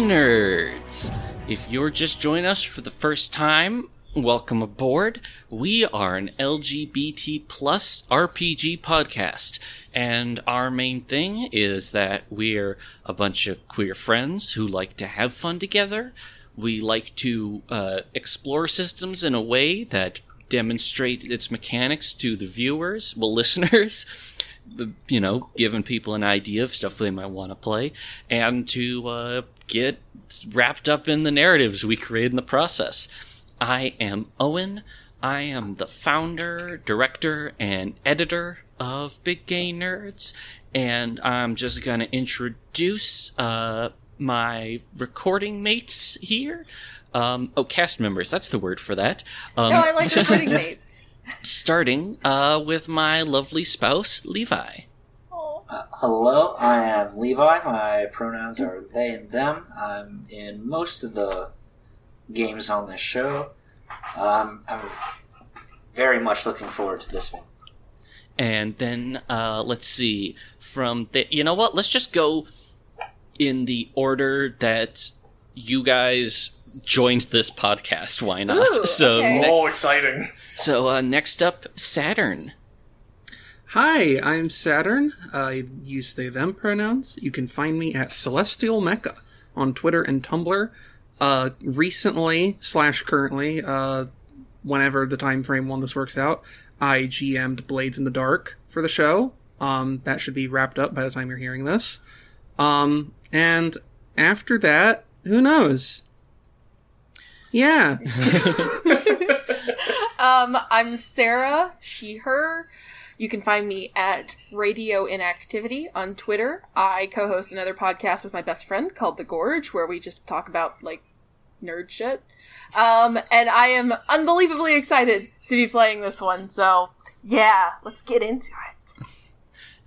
Nerds. If you're just joining us for the first time, welcome aboard. We are an LGBT plus RPG podcast, and our main thing is that we're a bunch of queer friends who like to have fun together. We like to uh, explore systems in a way that demonstrate its mechanics to the viewers, well, listeners you know, giving people an idea of stuff they might want to play, and to uh, get wrapped up in the narratives we create in the process. I am Owen. I am the founder, director, and editor of Big Gay Nerds, and I'm just going to introduce uh, my recording mates here. Um, oh, cast members, that's the word for that. Um, no, I like recording mates starting uh, with my lovely spouse, Levi. Uh, hello, I am Levi. My pronouns are they and them. I'm in most of the games on this show. Um, I'm very much looking forward to this one. And then uh, let's see from the. You know what? Let's just go in the order that you guys joined this podcast. Why not? Ooh, so okay. Oh, exciting. So uh, next up, Saturn. Hi, I'm Saturn. I use they them pronouns. You can find me at Celestial Mecca on Twitter and Tumblr. Uh, recently slash currently, uh, whenever the time frame when this works out, I GM'd Blades in the Dark for the show. Um, that should be wrapped up by the time you're hearing this. Um, and after that, who knows? Yeah. Um, I'm Sarah, she, her. You can find me at Radio Inactivity on Twitter. I co host another podcast with my best friend called The Gorge, where we just talk about, like, nerd shit. Um, and I am unbelievably excited to be playing this one, so yeah, let's get into it.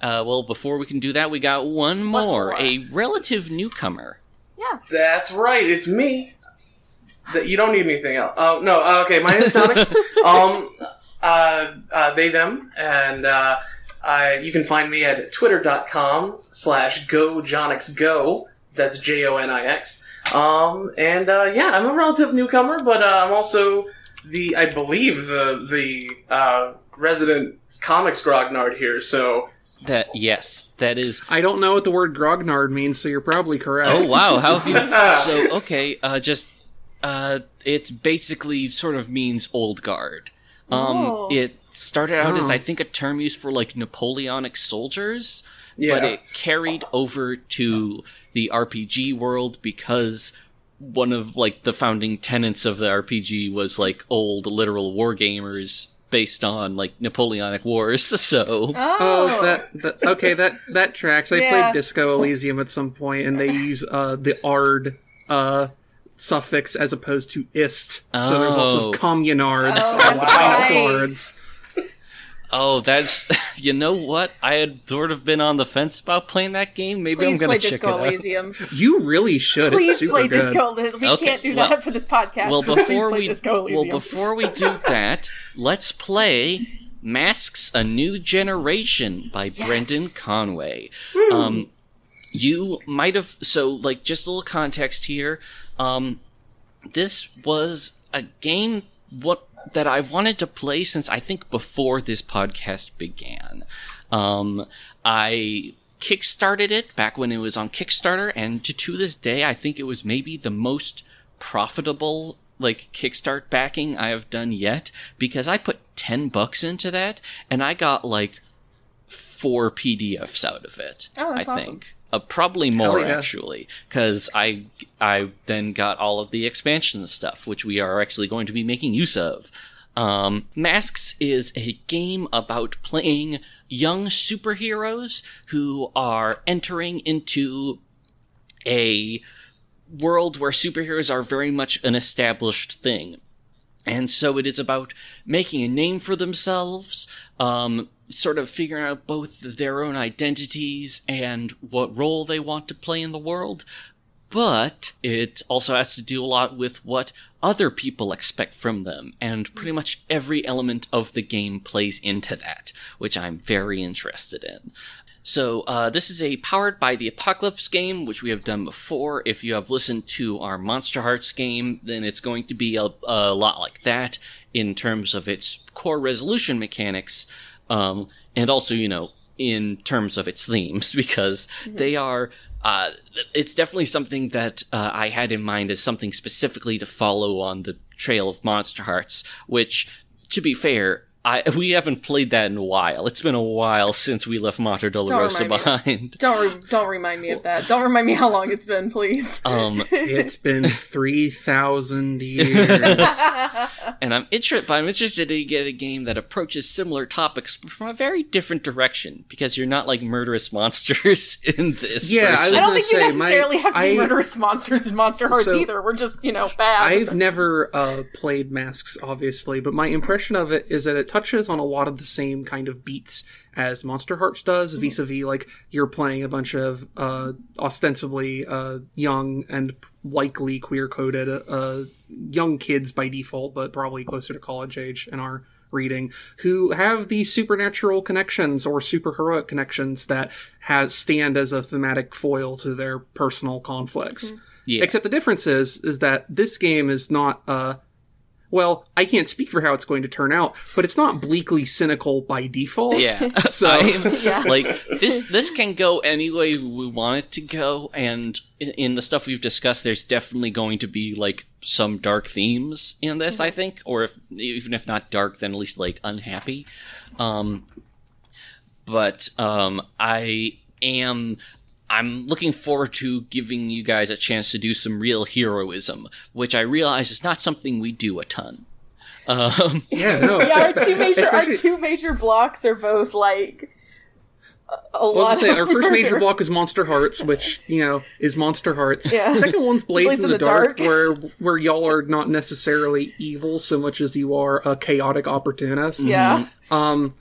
Uh, well, before we can do that, we got one more, more. a relative newcomer. Yeah. That's right. It's me. That you don't need anything else. Oh no. uh, okay. My name is Jonix. um, they them, and uh, I, you can find me at twitter.com slash go Jonix go. That's J O N I X. Um, and uh, yeah, I'm a relative newcomer, but uh, I'm also the I believe the the uh, resident comics grognard here. So That yes, that is. I don't know what the word grognard means, so you're probably correct. Oh wow, how have you? So okay, uh, just uh, it's basically sort of means old guard. Um, Oh. it started out as Oh. I think a term used for like Napoleonic soldiers, yeah. but it carried over to the RPG world because one of like the founding tenets of the RPG was like old literal war gamers based on like Napoleonic wars. So Oh, Oh, that, that okay. That that tracks. I Yeah. played Disco Elysium at some point, and they use uh, the "ard" uh, suffix as opposed to "ist." So there's lots Oh. of communards Oh, and that's final cards. Oh, that's you know what? I had sort of been on the fence about playing that game. Maybe please I'm gonna check it out. Elysium. You really should. Please it's super play good. Disco Elysium. We Okay, can't do well- that for this podcast. Well, before we well before we do that, let's play Masks: A New Generation by Brendan Conway. Um, you might have so like just a little context here. Um, this was a game what that I've wanted to play since I think before this podcast began. Um, I kickstarted it back when it was on Kickstarter, and to to this day, I think it was maybe the most profitable like kickstart backing I have done yet because I put ten bucks into that, and I got like four PDFs out of it. Oh, that's I awesome. think. Uh, probably more yeah. actually, because I I then got all of the expansion stuff, which we are actually going to be making use of. Um, Masks is a game about playing young superheroes who are entering into a world where superheroes are very much an established thing. And so it is about making a name for themselves, um, sort of figuring out both their own identities and what role they want to play in the world. But it also has to do a lot with what other people expect from them, and pretty much every element of the game plays into that, which I'm very interested in. So uh, this is a powered by the Apocalypse game, which we have done before. If you have listened to our Monster Hearts game, then it's going to be a, a lot like that in terms of its core resolution mechanics, um, and also you know in terms of its themes because they are. Uh, it's definitely something that uh, I had in mind as something specifically to follow on the trail of Monster Hearts, which, to be fair, I we haven't played that in a while. It's been a while since we left Mater Dolorosa remind me. behind. Don't re- don't remind me of that. Don't remind me how long it's been, please. Um, It's been 3,000 years. and I'm interested, but I'm interested to get a game that approaches similar topics from a very different direction because you're not like murderous monsters in this. Yeah, I. I don't gonna think you say, my- necessarily have to be I- murderous monsters in Monster Hearts So- either. We're just, you know, bad. I've never uh, played Masks, obviously, but my impression of it is that it touches on a lot of the same kind of beats as Monster Hearts does, Mm-hmm. vis-a-vis like you're playing a bunch of uh, ostensibly uh, young and likely queer-coded uh, young kids by default, but probably closer to college age in our reading, who have these supernatural connections or superheroic connections that has stand as a thematic foil to their personal conflicts. Yeah. Except the difference is is that this game is not uh well, I can't speak for how it's going to turn out, but it's not bleakly cynical by default. Yeah. So- Yeah. like this this can go any way we want it to go and in- in the stuff we've discussed there's definitely going to be like some dark themes in this, I think, or if even if not dark then at least like unhappy. Um but um I am I'm looking forward to giving you guys a chance to do some real heroism, which I realize is not something we do a ton. Um, Yeah, no. yeah, our two major our two major blocks are both like a, a I was lot. say, of our first major block is Monster Hearts, which you know is Monster Hearts. Yeah. Second one's Blades, in the, dark, where where y'all are not necessarily evil so much as you are a chaotic opportunist. Yeah, Um,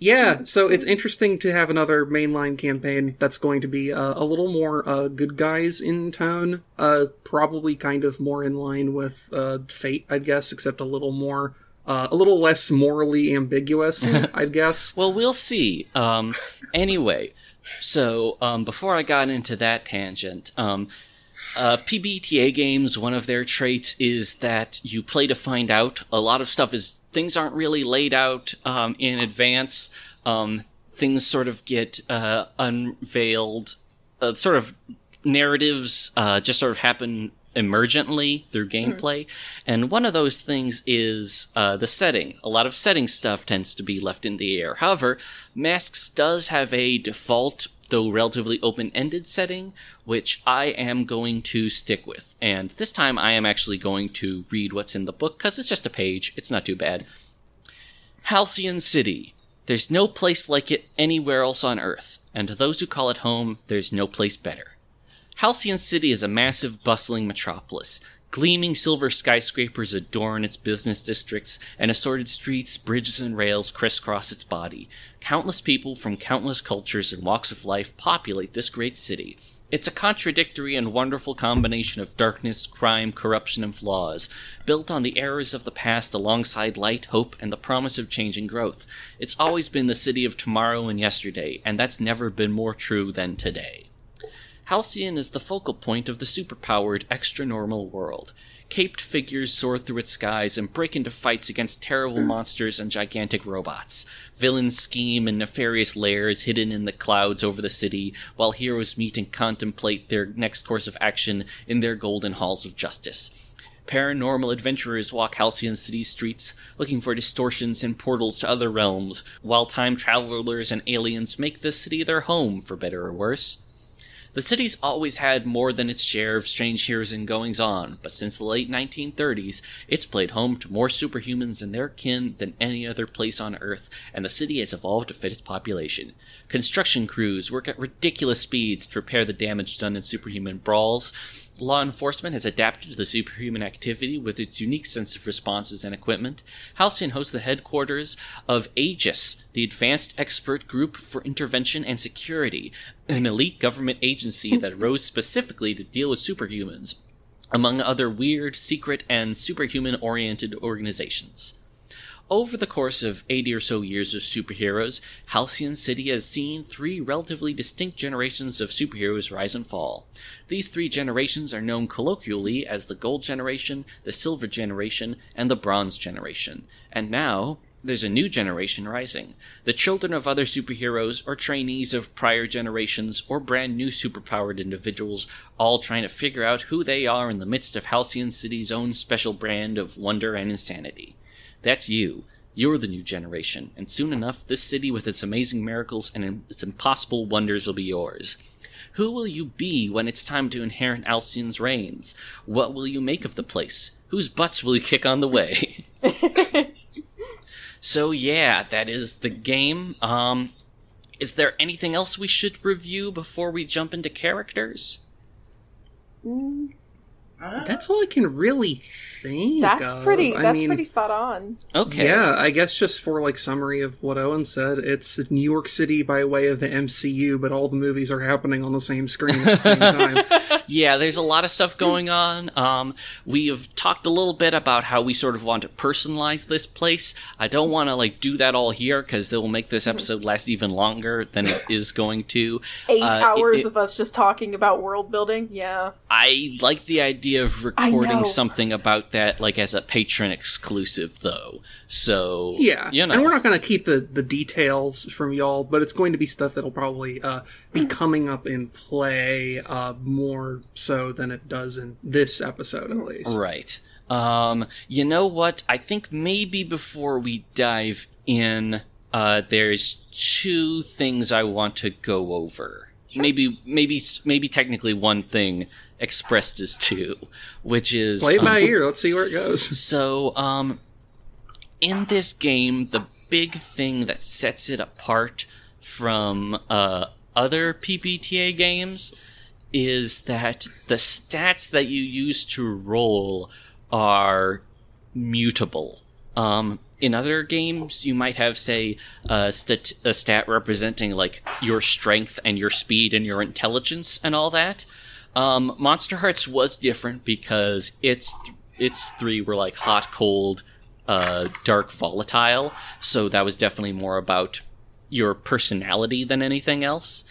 yeah, so it's interesting to have another mainline campaign that's going to be uh, a little more uh, good guys in tone. Uh, probably kind of more in line with uh, Fate, I guess, except a little more, uh, a little less morally ambiguous, I'd guess. Well, we'll see. Um, anyway, so um, before I got into that tangent, um, uh, PBTA games, one of their traits is that you play to find out. A lot of stuff is things aren't really laid out um, in advance. Um, things sort of get uh, unveiled. Uh, sort of narratives uh, just sort of happen emergently through gameplay. And one of those things is uh, the setting. A lot of setting stuff tends to be left in the air. However, Masks does have a default, though relatively open ended setting, which I am going to stick with. And this time I am actually going to read what's in the book because it's just a page. It's not too bad. Halcyon City. There's no place like it anywhere else on Earth, and to those who call it home, there's no place better. Halcyon City is a massive, bustling metropolis. Gleaming silver skyscrapers adorn its business districts, and assorted streets, bridges, and rails crisscross its body. Countless people from countless cultures and walks of life populate this great city. It's a contradictory and wonderful combination of darkness, crime, corruption, and flaws, built on the errors of the past alongside light, hope, and the promise of change and growth. It's always been the city of tomorrow and yesterday, and that's never been more true than today. Halcyon is the focal point of the superpowered, extra normal world. Caped figures soar through its skies and break into fights against terrible monsters and gigantic robots. Villains scheme in nefarious lairs hidden in the clouds over the city, while heroes meet and contemplate their next course of action in their golden halls of justice. Paranormal adventurers walk Halcyon City streets, looking for distortions and portals to other realms, while time travelers and aliens make the city their home, for better or worse. The city's always had more than its share of strange heroes and goings on, but since the late 1930s, it's played home to more superhumans and their kin than any other place on Earth, and the city has evolved to fit its population. Construction crews work at ridiculous speeds to repair the damage done in superhuman brawls. Law enforcement has adapted to the superhuman activity with its unique sense of responses and equipment. Halcyon hosts the headquarters of Aegis, the Advanced Expert Group for Intervention and Security, an elite government agency that arose specifically to deal with superhumans, among other weird, secret, and superhuman oriented organizations. Over the course of 80 or so years of superheroes, Halcyon City has seen three relatively distinct generations of superheroes rise and fall. These three generations are known colloquially as the Gold Generation, the Silver Generation, and the Bronze Generation. And now, there's a new generation rising. The children of other superheroes, or trainees of prior generations, or brand new superpowered individuals, all trying to figure out who they are in the midst of Halcyon City's own special brand of wonder and insanity. That's you. You're the new generation, and soon enough, this city with its amazing miracles and its impossible wonders will be yours. Who will you be when it's time to inherit Halcyon's reigns? What will you make of the place? Whose butts will you kick on the way? so yeah, that is the game. Um, is there anything else we should review before we jump into characters? That's all I can really think. That's of. pretty. I That's mean, pretty spot on. Okay. Yeah, I guess just for like summary of what Owen said, it's New York City by way of the MCU, but all the movies are happening on the same screen at the same time. Yeah, there's a lot of stuff going on. Um, we have talked a little bit about how we sort of want to personalize this place. I don't want to like do that all here because it will make this episode last even longer than it is going to. Eight Uh, hours it- of us just talking about world building. Yeah. I like the idea of recording something about that, like as a patron exclusive, though. So Yeah, you know, and we're not going to keep the the details from y'all, but it's going to be stuff that'll probably uh, be coming up in play uh, more so than it does in this episode, at least. Right. Um, you know what? I think maybe before we dive in, uh, there's two things I want to go over. Maybe, maybe, maybe technically one thing expressed as two, which is Play it by um, ear. Let's see where it goes. So, um, in this game, the big thing that sets it apart from uh, other PBTA games is that the stats that you use to roll are mutable. Um, in other games, you might have, say, a, stat- a stat representing like your strength and your speed and your intelligence and all that. Um, Monster Hearts was different because its its three were like hot, cold, uh, dark, volatile. So that was definitely more about your personality than anything else.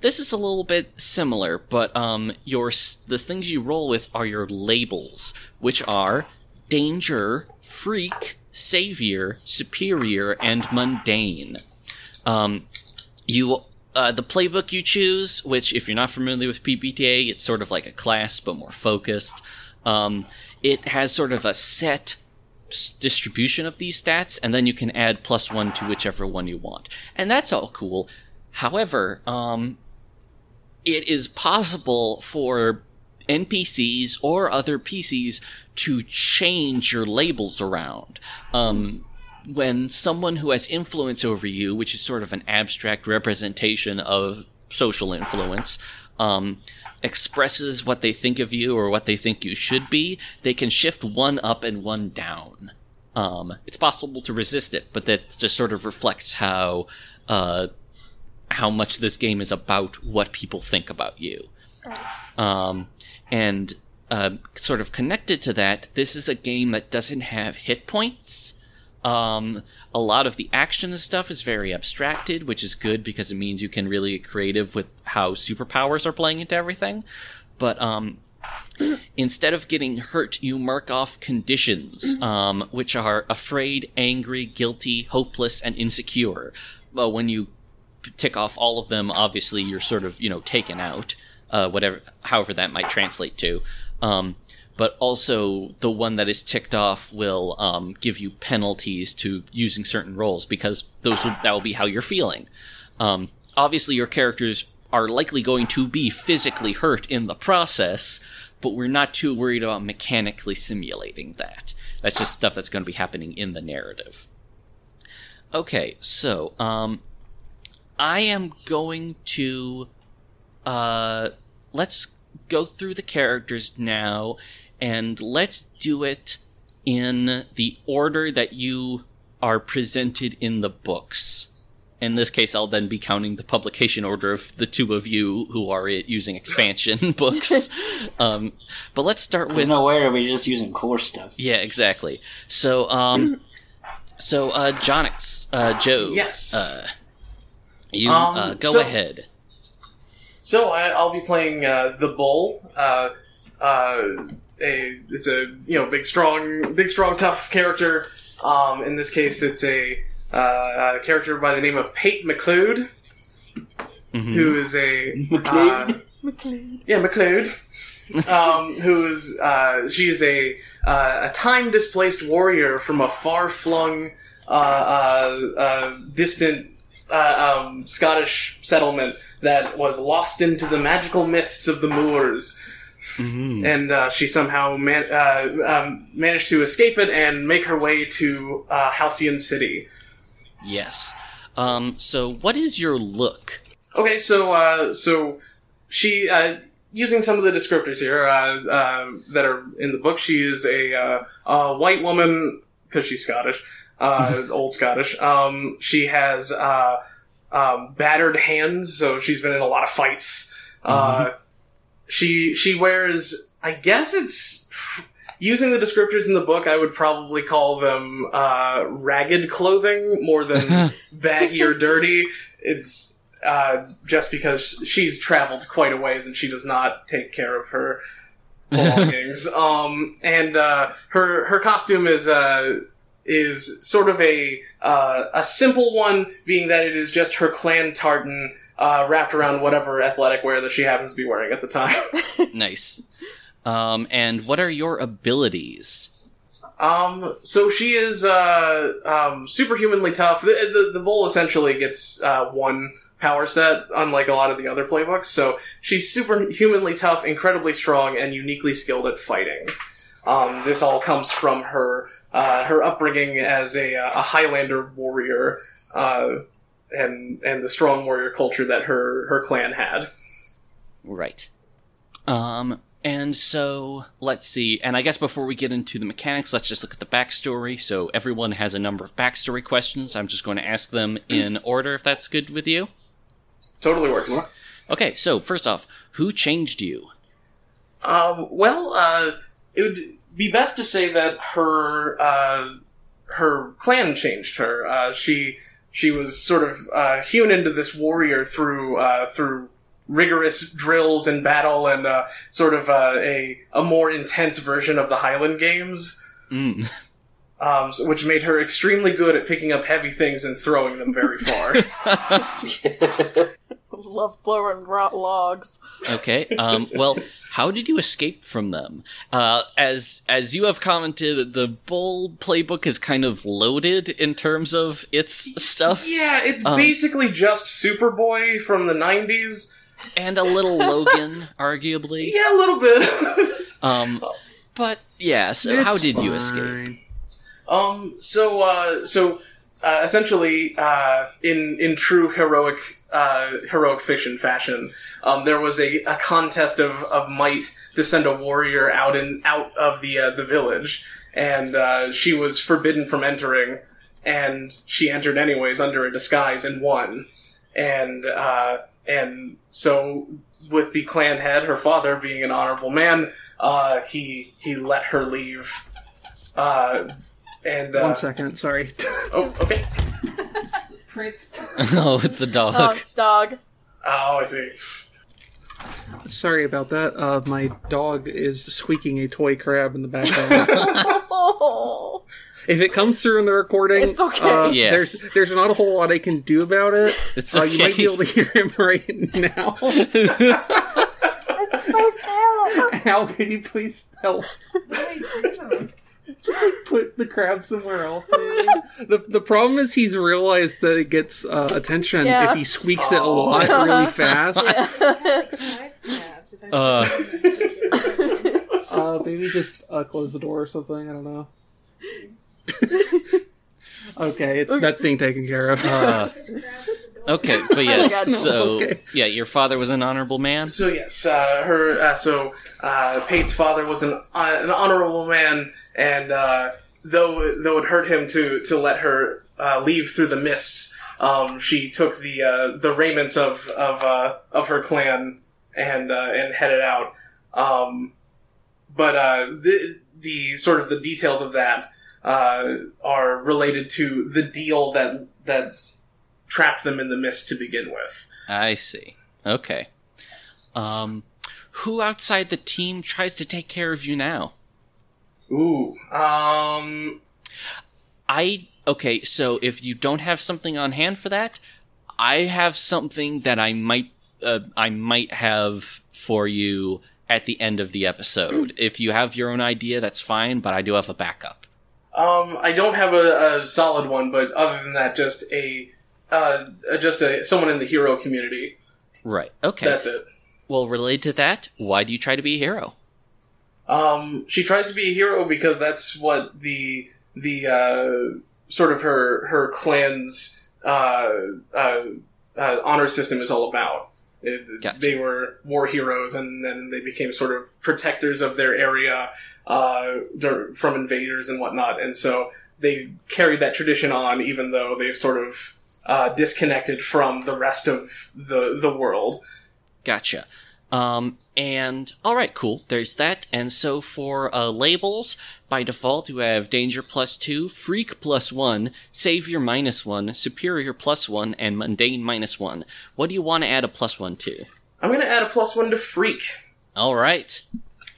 This is a little bit similar, but um, your the things you roll with are your labels, which are danger, freak, savior, superior, and mundane. Um, you uh, the playbook you choose, which if you're not familiar with PBTA, it's sort of like a class but more focused. Um, it has sort of a set distribution of these stats, and then you can add plus one to whichever one you want, and that's all cool. However, um, it is possible for NPCs or other PCs to change your labels around. Um, when someone who has influence over you, which is sort of an abstract representation of social influence, um, expresses what they think of you or what they think you should be, they can shift one up and one down. Um, it's possible to resist it, but that just sort of reflects how uh, how much this game is about what people think about you. Um, and uh, sort of connected to that, this is a game that doesn't have hit points. Um, a lot of the action and stuff is very abstracted, which is good because it means you can really get creative with how superpowers are playing into everything. But um, instead of getting hurt, you mark off conditions, um, which are afraid, angry, guilty, hopeless, and insecure. Well, when you tick off all of them, obviously you're sort of you know taken out, uh, whatever, however that might translate to. Um, but also the one that is ticked off will um, give you penalties to using certain roles because those will, that will be how you're feeling. Um, obviously, your characters are likely going to be physically hurt in the process, but we're not too worried about mechanically simulating that. That's just stuff that's going to be happening in the narrative. Okay, so um, I am going to uh, let's go through the characters now, and let's do it in the order that you are presented in the books. In this case, I'll then be counting the publication order of the two of you who are using expansion books. Um, but let's start with no way are we just using core stuff. yeah, exactly. So, um, So, uh, Jonix, uh, Joe. Yes. Uh, you Um, uh, go so- ahead. So I, I'll be playing uh, the bull. A it's a you know big strong big strong tough character. Um, in this case, it's a, uh, a character by the name of Pate McLeod, who is a McLeod? uh, McLean. yeah McLeod, um, who is uh, she is a uh, a time displaced warrior from a far flung uh, uh, uh, distant uh, um, Scottish settlement that was lost into the magical mists of the moors. And uh, she somehow man- uh, um, managed to escape it and make her way to uh, Halcyon City. Yes. Um, so, what is your look? Okay, so uh, so she uh, using some of the descriptors here uh, uh, that are in the book. She is a, uh, a white woman because she's Scottish, uh, old Scottish. Um, she has uh, um, battered hands, so she's been in a lot of fights. Uh, she she wears, I guess it's using the descriptors in the book. I would probably call them uh, ragged clothing more than baggy or dirty. It's uh, just because she's traveled quite a ways and she does not take care of her belongings. um, and uh, her her costume is uh, is sort of a uh, a simple one, being that it is just her clan tartan uh, wrapped around whatever athletic wear that she happens to be wearing at the time. nice. Um, and what are your abilities? Um, so she is uh, um, superhumanly tough. The, the, the bull essentially gets uh, one power set, unlike a lot of the other playbooks. So she's superhumanly tough, incredibly strong, and uniquely skilled at fighting. Um, this all comes from her uh, her upbringing as a, uh, a Highlander warrior, uh, and and the strong warrior culture that her her clan had. Right. Um, and so let's see. And I guess before we get into the mechanics, let's just look at the backstory. So everyone has a number of backstory questions. I'm just going to ask them in order, if that's good with you. Totally works. Okay. So first off, who changed you? Um, well, uh, it would be best to say that her uh, her clan changed her. Uh, she she was sort of uh, hewn into this warrior through uh, through rigorous drills and battle and uh, sort of uh, a a more intense version of the Highland Games. Mm. Um, so- which made her extremely good at picking up heavy things and throwing them very far. Love blowing rot logs. Okay. Um, well, how did you escape from them? Uh, as as you have commented, the Bull playbook is kind of loaded in terms of its stuff, yeah, it's Um, basically just Superboy from the '90s. and a little Logan, arguably. Yeah, a little bit. Um, but yeah. So how It's did you escape? Um. So. Uh. So. Uh, essentially, uh, in in true heroic uh, heroic fiction fashion, um, there was a, a contest of, of might to send a warrior out in out of the uh, the village, and uh, she was forbidden from entering, and she entered anyways under a disguise and won, and uh, and so with the clan head, her father being an honorable man, he he let her leave. Uh, and uh, One second, sorry. Oh, okay. Prince Oh, with the dog. Um, dog. Oh, I see. sorry about that. Uh, my dog is squeaking a toy crab in the background. Oh. if it comes through in the recording, It's okay. uh, Yeah. there's there's not a whole lot I can do about it. It's Uh, you might be able to hear him right now. Al, could you please help? Just like put the crab somewhere else. Maybe. the The problem is he's realized that it gets uh, attention Yeah. if he squeaks it a lot really fast. Uh, Uh, maybe just uh, close the door or something. I don't know. okay, it's that's being taken care of. uh, okay, but yes. God, no. so Okay. yeah, your father was an honorable man. So yes, uh, her. Uh, so uh, Pate's father was an uh, an honorable man, and uh, though though it hurt him to to let her uh, leave through the mists, um, she took the uh, the raiment of of uh, of her clan and uh, and headed out. Um, but uh, the the sort of the details of that uh, are related to the deal that that trapped them in the mist to begin with. I see. Okay. Um, who outside the team tries to take care of you now? Ooh, um, I okay. So if you don't have something on hand for that, I have something that I might uh, I might have for you at the end of the episode. if you have your own idea, that's fine. But I do have a backup. um, I don't have a, a solid one, but other than that, just a uh, just a someone in the hero community. Right. Okay. That's it. well, related to that, why do you try to be a hero? Um, she tries to be a hero because that's what the the uh, sort of her her clan's uh, uh, uh, honor system is all about. It- Gotcha. They were war heroes, and then they became sort of protectors of their area uh, from invaders and whatnot. And so they carried that tradition on, even though they've sort of uh, disconnected from the rest of the the world. Gotcha. Um, and all right, cool. There's that. And so for uh, labels, by default, you have danger plus two, freak plus one, savior minus one, superior plus one, and mundane minus one. What do you want to add a plus one to? I'm going to add a plus one to freak. All right,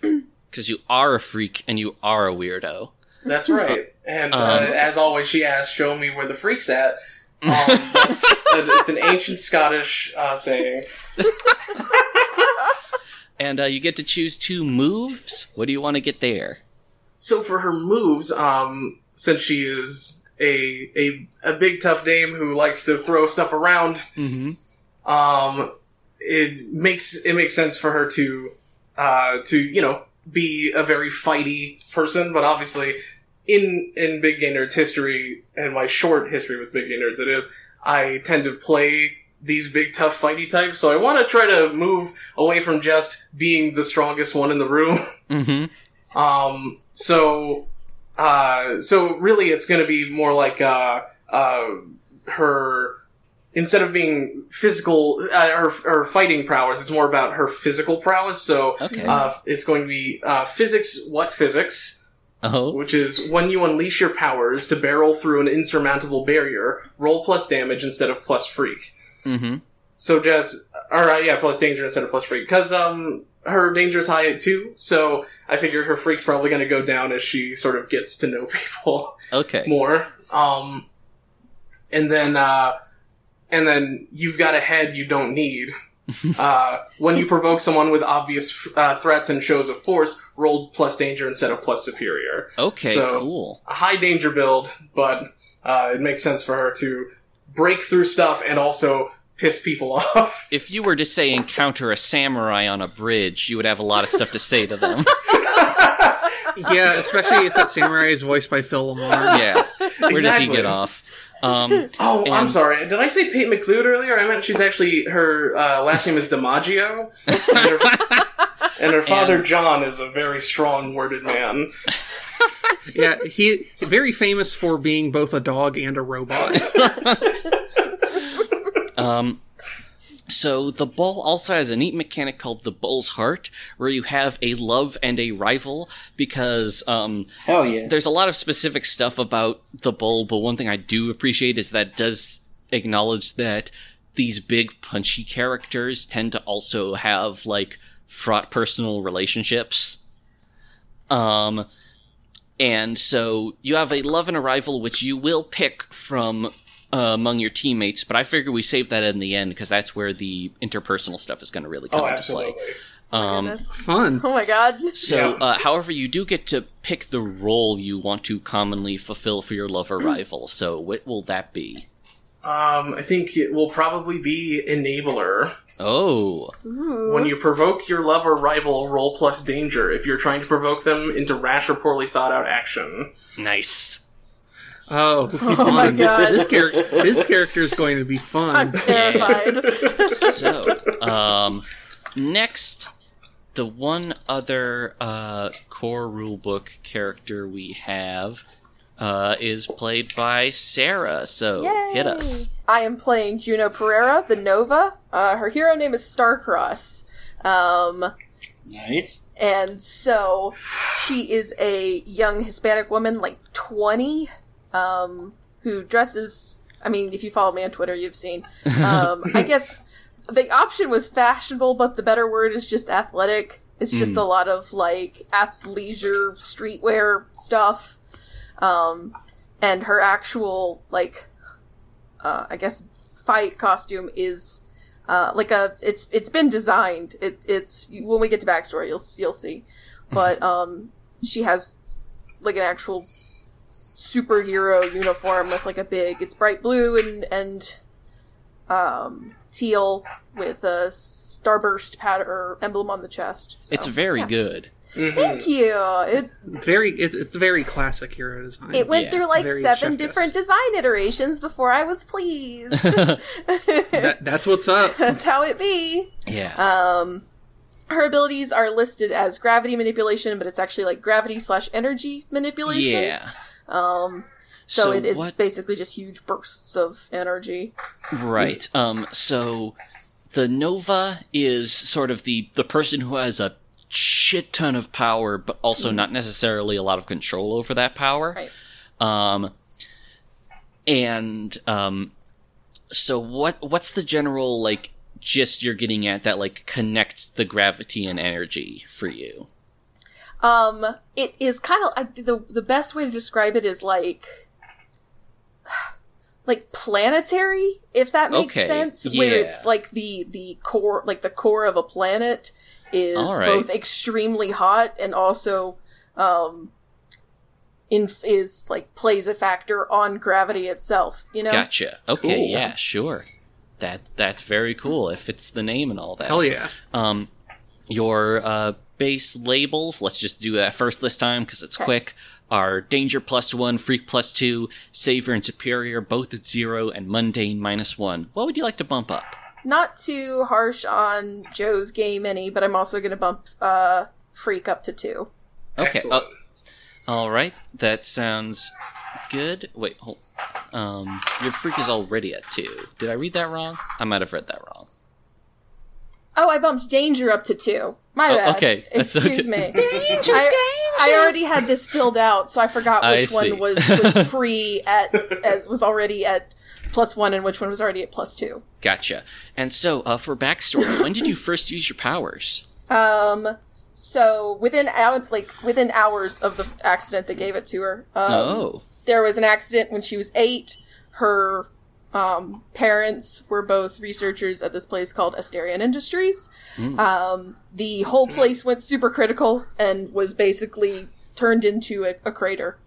because you are a freak and you are a weirdo. That's right. And uh, Um, as always, she asks, "Show me where the freak's at." Um, that's, it's an ancient Scottish uh, saying. And uh, you get to choose two moves. What do you want to get there? So for her moves, um, since she is a a a big tough dame who likes to throw stuff around, Mm-hmm. um, it makes it makes sense for her to uh, to you know be a very fighty person. But obviously, in in Big Gay Nerds history and my short history with Big Gay Nerds, it is I tend to play these big tough fighty types. So I want to try to move away from just being the strongest one in the room. Mm-hmm. Um, so, uh, so really it's going to be more like, uh, uh, her, instead of being physical, uh, her, her fighting prowess, it's more about her physical prowess. So, Okay. uh, it's going to be, uh, physics, what physics, oh. which is when you unleash your powers to barrel through an insurmountable barrier, roll plus damage instead of plus freak. Mm-hmm. So just, alright, yeah, plus danger instead of plus freak. Because, um, her danger is high at two, so I figure her freak's probably gonna go down as she sort of gets to know people Okay. more. Um, and then, uh, and then you've got a head you don't need. uh, when you provoke someone with obvious uh, threats and shows of force, roll plus danger instead of plus superior. Okay. So- cool. A high danger build, but uh, it makes sense for her to break through stuff and also piss people off. If you were to say encounter a samurai on a bridge, you would have a lot of stuff to say to them. Yeah, especially if that samurai is voiced by Phil LaMarr. yeah. Where does he get off? Um, Oh, I'm sorry. Did I say Pate McLeod earlier? I meant she's actually her uh, last name is DiMaggio, and her, and her father And- John is a very strong worded man. Yeah, he very famous for being both a dog and a robot. um, so the bull also has a neat mechanic called the bull's heart, where you have a love and a rival. Because um, yeah. there's a lot of specific stuff about the bull, but one thing I do appreciate is that does acknowledge that these big punchy characters tend to also have like fraught personal relationships. Um, and so you have a love and a rival, which you will pick from uh, among your teammates. But I figure we save that in the end because that's where the interpersonal stuff is going to really come Oh, into absolutely. play. Um, Fun. Oh my god. so, Yeah. uh, however, you do get to pick the role you want to commonly fulfill for your love or rival. So, what will that be? Um, I think it will probably be enabler. Oh, When you provoke your love or rival, roll plus danger if you're trying to provoke them into rash or poorly thought out action. nice. Oh, Oh my. God. This character, this character is going to be fun. I'm fun. terrified. So, um, next, the one other uh, core rulebook character we have uh, is played by Sarah. So, hit us. I am playing Juno Pereira, the Nova. Uh, her hero name is Starcross. Um, Right? and so she is a young Hispanic woman, like 20, um, who dresses. I mean, if you follow me on Twitter, you've seen. Um, I guess the option was fashionable, but the better word is just athletic. It's just a lot of like athleisure streetwear stuff. Um, and her actual like uh, I guess fight costume is uh, like a it's it's been designed. It it's when we get to backstory you'll you'll see, but um she has like an actual superhero uniform with like a big it's bright blue and and um teal with a starburst pattern or emblem on the chest. So, It's very yeah. good. Thank you. It Very, it, it's very classic hero design. it went Yeah, through like very seven chef different design iterations before I was pleased. That- that's what's up. That's how it be. Yeah. Um, her abilities are listed as gravity manipulation, but it's actually like gravity slash energy manipulation. yeah. Um, so, it is what? basically just huge bursts of energy. Right. Um. So the Nova is sort of the the person who has a shit ton of power, but also not necessarily a lot of control over that power. Right. Um. And um. So what what's the general like gist you're getting at that like connects the gravity and energy for you? Um, it is kind of the the best way to describe it is like like planetary, if that makes Okay, sense. Where it's like the the core, like the core of a planet is All right. both extremely hot and also um in is like plays a factor on gravity itself. You know, Gotcha. Okay. Cool. Yeah. Sure. That that's very cool. If it's the name and all that. Hell yeah. Um, your uh, base labels, let's just do that first this time because it's Okay. quick, are Danger plus one, Freak plus two, Savior and Superior both at zero, and Mundane minus one. What would you like to bump up? not too harsh on Joe's game any, but I'm also going to bump uh freak up to two. Okay. Uh, all right. That sounds good. Wait, hold. Um, your Freak is already at two. Did I read that wrong? I might have read that wrong. Oh, I bumped danger up to two. My Oh, bad. okay. That's Excuse okay. me. I, I already had this filled out, so I forgot which see. one was, was pre at, at was already at plus one and which one was already at plus two. Gotcha. And so, uh, for backstory, when did you first use your powers? Um. So within out like within hours of the accident that gave it to her. Um, oh. there was an accident when she was eight. Her um, parents were both researchers at this place called Asterion Industries. Um, the whole place went super critical and was basically turned into a, a crater.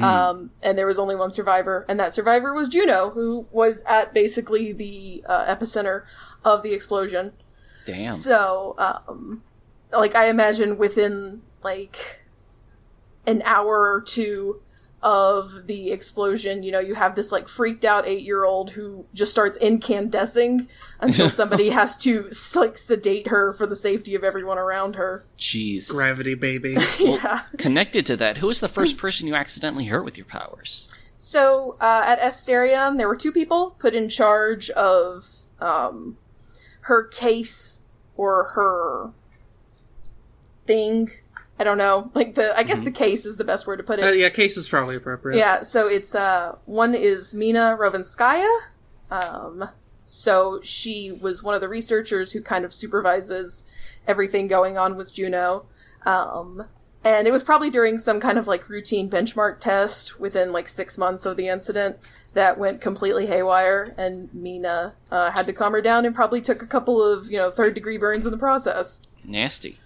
Um, and there was only one survivor, and that survivor was Juno, who was at basically the uh, epicenter of the explosion. Damn. So, um, like, I imagine within, like, an hour or two of the explosion, you know, you have this, like, freaked out eight year old who just starts incandescing until somebody has to, like, sedate her for the safety of everyone around her. Jeez. Gravity, baby. Well, connected to that, who was the first person you accidentally hurt with your powers? So, uh, at Asterion, there were two people put in charge of, um, her case or her thing. I don't know. Like the, I guess the case is the best word to put it. Uh, yeah, case is probably appropriate. Yeah, so it's uh one is Mina Rovinskaya. Um so she was one of the researchers who kind of supervises everything going on with Juno. Um and it was probably during some kind of like routine benchmark test within like six months of the incident that went completely haywire and Mina uh, had to calm her down and probably took a couple of, you know, third degree burns in the process. Nasty.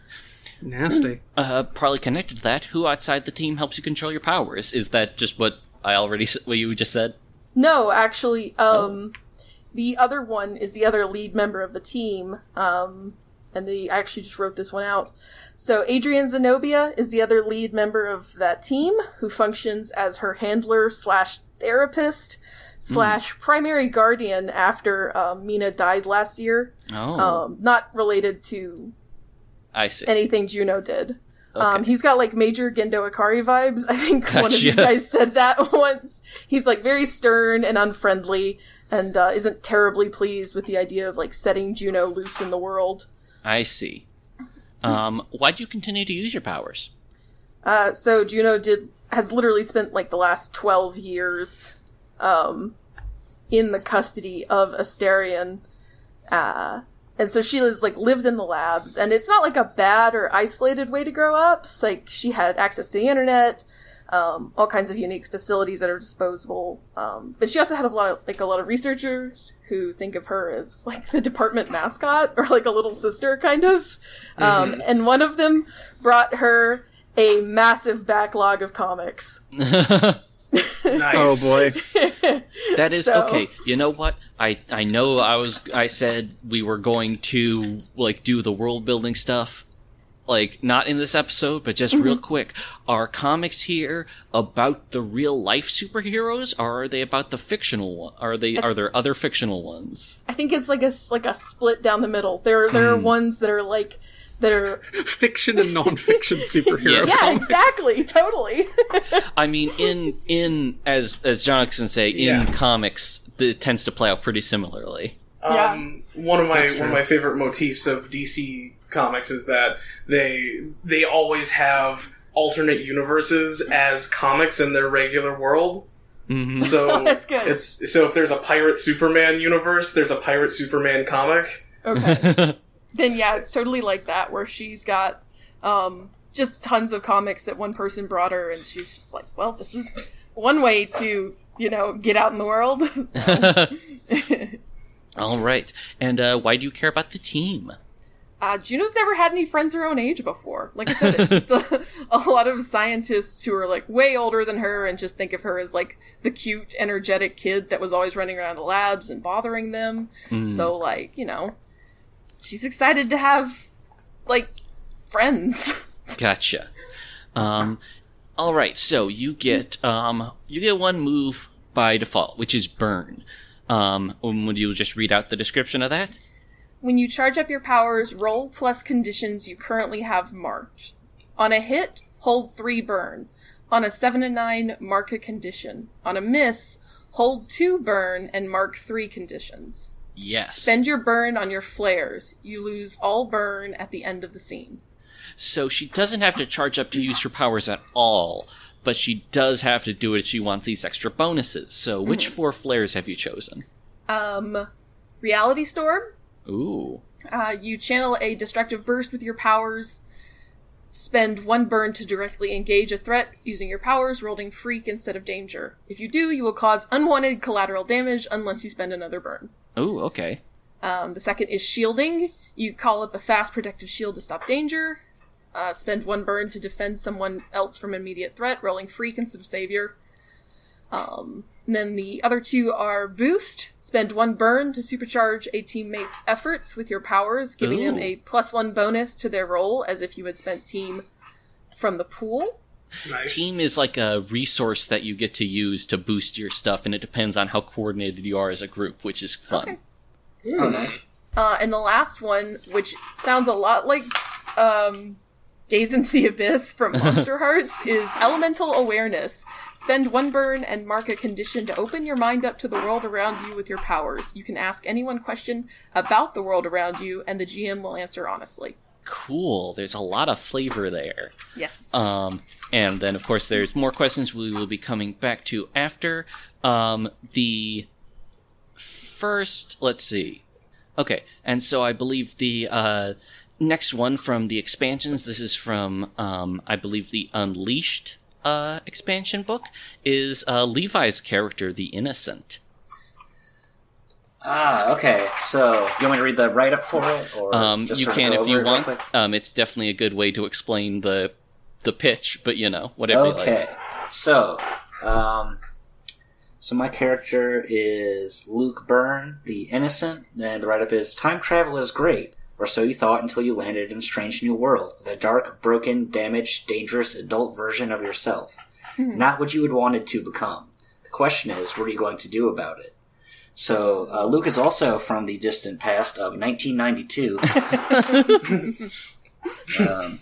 Nasty. Uh, probably connected to that, who outside the team helps you control your powers? Is that just what I already s- what you just said? No, actually, um, the other one is the other lead member of the team. Um, and the I actually just wrote this one out. So Adrian Zenobia is the other lead member of that team, who functions as her handler slash therapist slash primary guardian after um, Mina died last year. Oh, Um, not related to I see. anything Juno did. Um, he's got like major Gendo Ikari vibes. I think one of you guys said that once. He's like very stern and unfriendly, and uh, isn't terribly pleased with the idea of like setting Juno loose in the world. I see. Um, why'd you continue to use your powers? Uh, so Juno did has literally spent like the last twelve years, um, in the custody of Asterion, uh, and so she was like lived in the labs, and it's not like a bad or isolated way to grow up. It's like she had access to the internet, um, all kinds of unique facilities at her disposal. Um, but she also had a lot of like a lot of researchers who think of her as like the department mascot or like a little sister kind of. Um, and one of them brought her a massive backlog of comics. Nice. Oh boy. That is So- okay. You know what? I I know I was I said we were going to like do the world building stuff. Like not in this episode, but just real mm-hmm. quick. Are comics here about the real life superheroes or are they about the fictional one? Are they are there other fictional ones? I think it's like a s- like a split down the middle. There there are hmm. ones that are like that are Fiction and non-fiction superheroes. Yeah exactly totally. I mean in in as as Jonathan say, in Yeah. comics it tends to play out pretty similarly. Um, one of my one of my favorite motifs of DC comics is that they they always have alternate universes as comics in their regular world. So That's good. It's so if there's a pirate Superman universe, there's a pirate Superman comic. okay. Then yeah, it's totally like that where she's got um just tons of comics that one person brought her and she's just like, well, this is one way to, you know, get out in the world. All right. And uh, why do you care about the team? Uh, Juno's never had any friends her own age before. Like I said, it's just a, a lot of scientists who are like way older than her and just think of her as like the cute, energetic kid that was always running around the labs and bothering them. So like, you know, she's excited to have like friends. Gotcha. Um, all right. So you get um, you get one move by default, which is burn. Um, um, would you just read out the description of that? When you charge up your powers, roll plus conditions you currently have marked. On a hit, hold 3 burn. On a 7 to 9, mark a condition. On a miss, hold 2 burn and mark 3 conditions. Yes. Spend your burn on your flares. You lose all burn at the end of the scene. So she doesn't have to charge up to use her powers at all, but she does have to do it if she wants these extra bonuses. So which four flares have you chosen? Um, Reality Storm. Ooh. Uh, you channel a destructive burst with your powers. Spend one burn to directly engage a threat using your powers, rolling freak instead of danger. If you do, you will cause unwanted collateral damage unless you spend another burn. Ooh, okay. Um, the second is shielding. You call up a fast protective shield to stop danger. Uh, spend one burn to defend someone else from immediate threat, rolling freak instead of savior. Um, and then the other two are boost. Spend one burn to supercharge a teammate's efforts with your powers, giving them a plus one bonus to their roll as if you had spent team from the pool. Nice. Team is like a resource that you get to use to boost your stuff, and it depends on how coordinated you are as a group, which is fun. Okay. Oh, nice. Uh, and the last one, which sounds a lot like um, Gaze into the Abyss from Monsterhearts, is Elemental Awareness. Spend one burn and mark a condition to open your mind up to the world around you with your powers. You can ask anyone question about the world around you, and the GM will answer honestly. Cool. There's a lot of flavor there. Yes. Um, and then, of course, there's more questions we will be coming back to after. Um, the first, let's see. Okay, and so I believe the uh, next one from the expansions, this is from, um, I believe, the Unleashed uh, expansion book, is uh, Levi's character, the Innocent. Ah, okay. So, you want me to read the write up for it, or Um, you can if you want. Um, it's definitely a good way to explain the the pitch, but you know, whatever you like. Okay, so, um, so my character is Luke Byrne, the innocent, and the write-up is: Time travel is great, or so you thought until you landed in a strange new world, with a dark, broken, damaged, dangerous adult version of yourself. Not what you had wanted to become. The question is, what are you going to do about it? So, uh, Luke is also from the distant past of 1992. um,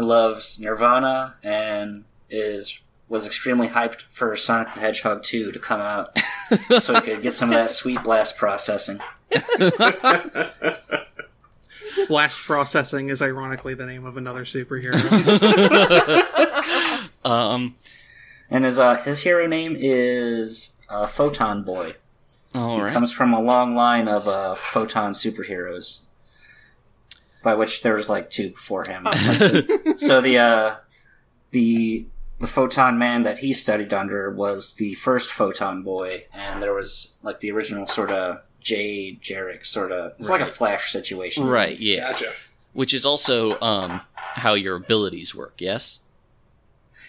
he loves Nirvana and is was extremely hyped for Sonic the Hedgehog 2 to come out so he could get some of that sweet blast processing. Blast processing is ironically the name of another superhero. Um, And his uh, his hero name is uh, Photon Boy. all right. Comes from a long line of uh, photon superheroes, by which there was like two before him. so the uh, the the photon man that he studied under was the first photon boy, and there was like the original sort of Jay Garrick sort of. It's like a Flash situation, Right, yeah. Gotcha. Which is also um, how your abilities work, yes?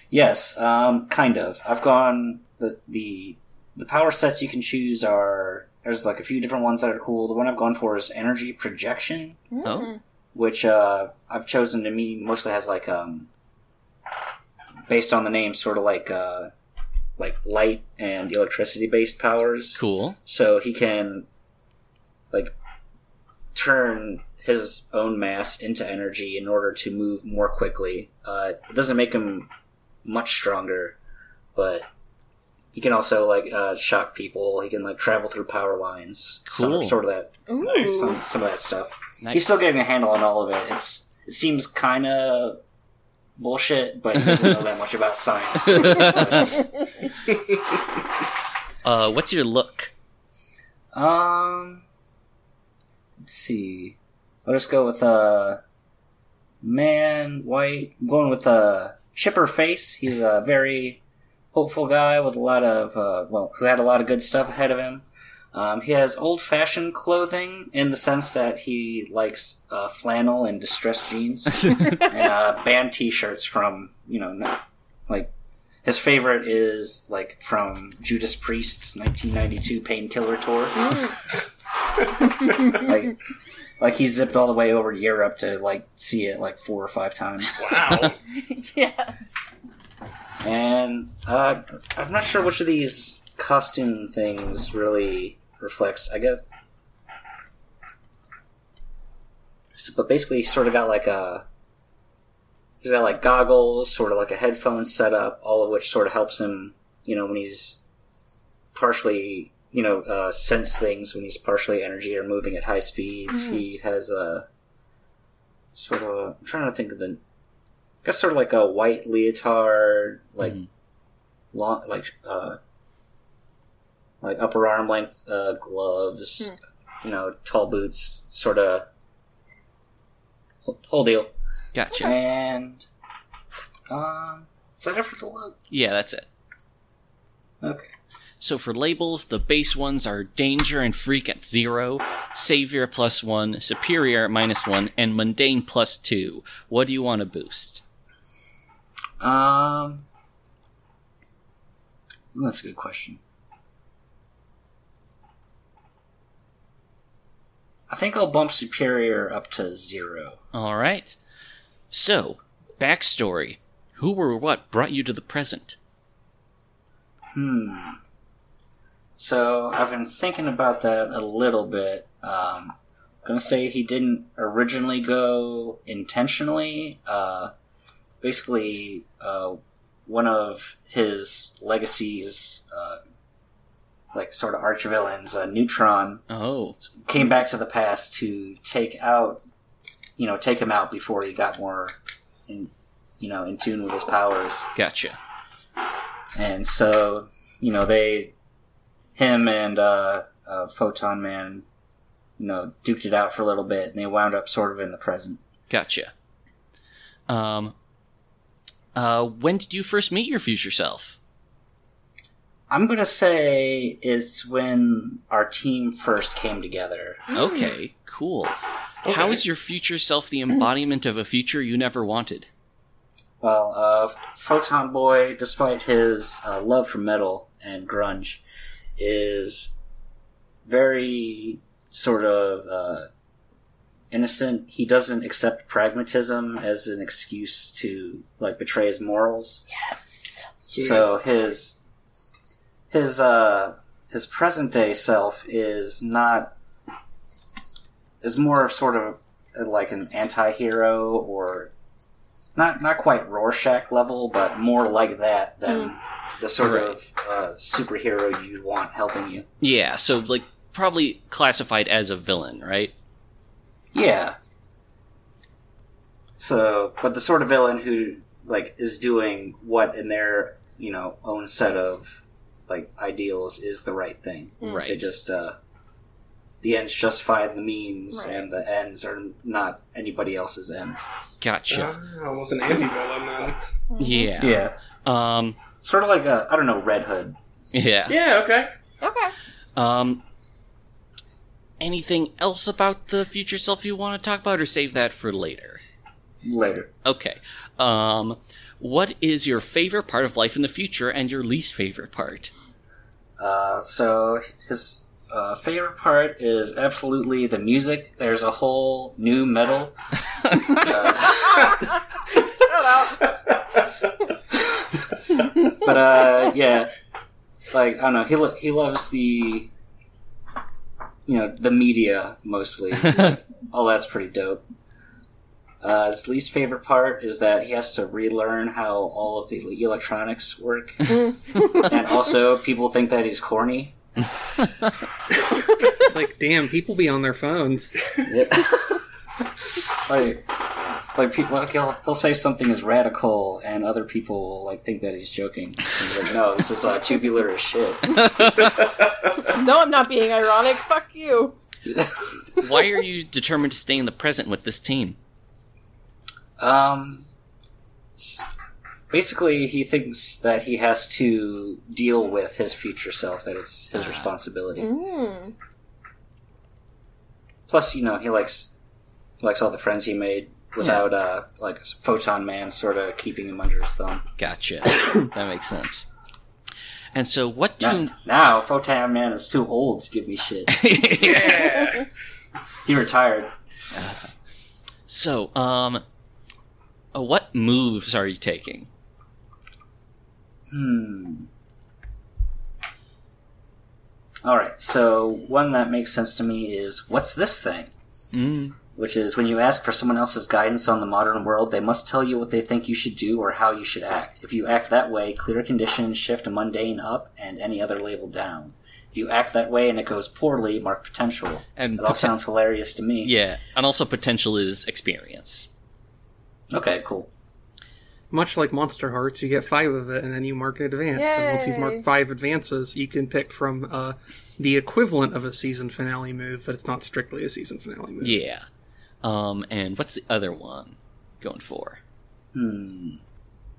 Yes, um, kind of. I've gone the the the power sets you can choose are there's like a few different ones that are cool. The one I've gone for is energy projection, Oh. Which uh, I've chosen to me mostly has like um based on the name, sort of like uh like light and electricity based powers. Cool. So he can like turn his own mass into energy in order to move more quickly. Uh, it doesn't make him much stronger, but he can also like uh, shock people. He can like travel through power lines. Some- Cool. sort of that. Ooh. Some, some of that stuff. Nice. He's still getting a handle on all of it. It's it seems kind of bullshit, but he doesn't know that much about science. uh, what's your look? Um, let's see. I'll just go with uh, man, white. I'm going with uh, chipper face. He's a very hopeful guy with a lot of uh, well, who had a lot of good stuff ahead of him. Um, he has old-fashioned clothing in the sense that he likes uh, flannel and distressed jeans and uh, band T-shirts from you know not, like his favorite is like from Judas Priest's 1992 Painkiller tour. like, like he zipped all the way over to Europe to like see it like four or five times. Wow. yes. And uh, I'm not sure which of these costume things really reflects. I get, So- but basically, he's sort of got like a. He's got like goggles, sort of like a headphone setup, all of which sort of helps him, you know, when he's partially, you know, uh, sense things when he's partially energy or moving at high speeds. He has a sort of. A, I'm trying to think of the. I guess sort of like a white leotard, like Mhm. long, like uh, like upper arm length uh, gloves, you know, tall boots, sort of whole, whole deal. Gotcha. And um, is that it for the look? Yeah, that's it. Okay. So for labels, the base ones are Danger and Freak at zero, Savior plus one, Superior at minus one, and Mundane plus two. What do you want to boost? Um, that's a good question. I think I'll bump Superior up to zero. All right. So, backstory. Who or what brought you to the present? Hmm. So I've been thinking about that a little bit. Um, I'm gonna say he didn't originally go intentionally. Uh, basically, uh, one of his legacies, uh, like sort of arch villains, uh, Neutron, Oh, came back to the past to take out, you know, take him out before he got more, in, you know, in tune with his powers. gotcha. And so, you know, they, him and uh, uh, Photon Man, you know, duked it out for a little bit, and they wound up sort of in the present. Gotcha. Um, uh, when did you first meet your future self? I'm gonna say it's when our team first came together. Okay, cool. Okay. How is your future self the embodiment of a future you never wanted? Well, uh, Photon Boy, despite his uh, love for metal and grunge, is very sort of uh, innocent. He doesn't accept pragmatism as an excuse to like betray his morals. Yes. So his his uh his present day self is not is more of sort of uh, like an anti-hero or not not quite Rorschach level, but more like that than the sort Right. of uh, superhero you'd want helping you. Yeah, so like probably classified as a villain, right? Yeah. So, but the sort of villain who like is doing what in their you know own set of like ideals is the right thing. They Right. just uh, the ends justify the means, Right. and the ends are not anybody else's ends. Gotcha. Uh, almost an anti-villain then. Yeah. Yeah, Um. sort of like a I don't know Red Hood. Yeah. Yeah, okay. Okay. Um. Anything else about the future self you want to talk about, or save that for later? Later. Okay. Um. What is your favorite part of life in the future, and your least favorite part? Uh, so his uh, favorite part is absolutely the music. There's a whole new metal. uh, but uh, yeah, like I don't know. He lo- he loves the you know the media mostly. All that's pretty dope. Uh, his least favorite part is that he has to relearn how all of the electronics work, and also people think that he's corny. It's like, damn, people be on their phones. Yep. like, like people, like he'll he'll say something is radical, and other people will like think that he's joking. And he's like, no, this is uh, tubular as shit. No, I'm not being ironic. Fuck you. Why are you determined to stay in the present with this team? Um, basically, he thinks that he has to deal with his future self; that it's his responsibility. Mm. Plus, you know, he likes he likes all the friends he made without uh like Photon Man sort of keeping him under his thumb. Gotcha. that makes sense. And so, what Now, now Photon Man is too old to give me shit. Yeah. He retired. so, um, uh, what moves are you taking? Hmm. All right. So one that makes sense to me is what's this thing? Mm. Which is when you ask for someone else's guidance on the modern world, they must tell you what they think you should do or how you should act. If you act that way, clear conditions shift mundane up and any other label down. If you act that way and it goes poorly, mark potential. And That all sounds hilarious to me. yeah, and also potential is experience. Okay, cool. Much like Monsterhearts, you get five of it, and then you mark an advance. And once you've marked five advances, you can pick from uh, the equivalent of a season finale move, but it's not strictly a season finale move. Yeah. Um, and what's the other one going for? Hmm.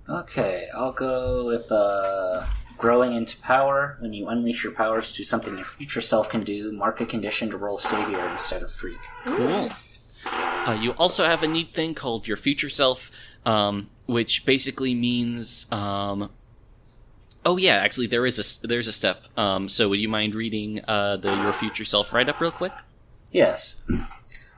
Okay, I'll go with uh, growing into power. When you unleash your powers to something your future self can do, mark a condition to roll savior instead of freak. Cool. Uh, you also have a neat thing called your future self, um, which basically means. Um, oh yeah, actually there is a there's a step. Um, so would you mind reading uh, the your future self write up real quick? Yes.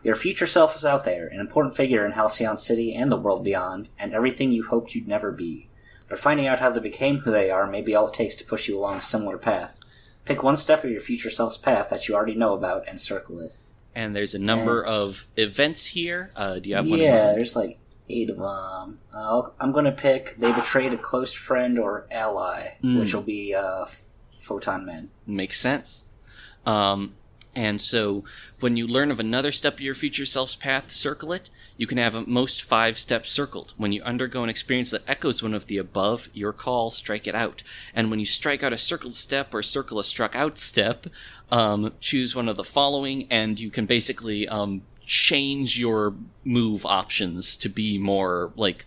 Your future self is out there, an important figure in Halcyon City and the world beyond, and everything you hoped you'd never be. But finding out how they became who they are may be all it takes to push you along a similar path. Pick one step of your future self's path that you already know about and circle it. And there's a number of events here. Uh, do you have one? yeah, there's like eight of them. I'll, I'm going to pick they betrayed a close friend or ally, Mm. which will be uh, Photon Man. Makes sense. Um, and so, when you learn of another step of your future self's path, circle it. You can have a most five steps circled. When you undergo an experience that echoes one of the above, your call, strike it out. And when you strike out a circled step or circle a struck out step, um, choose one of the following, and you can basically um, change your move options to be more like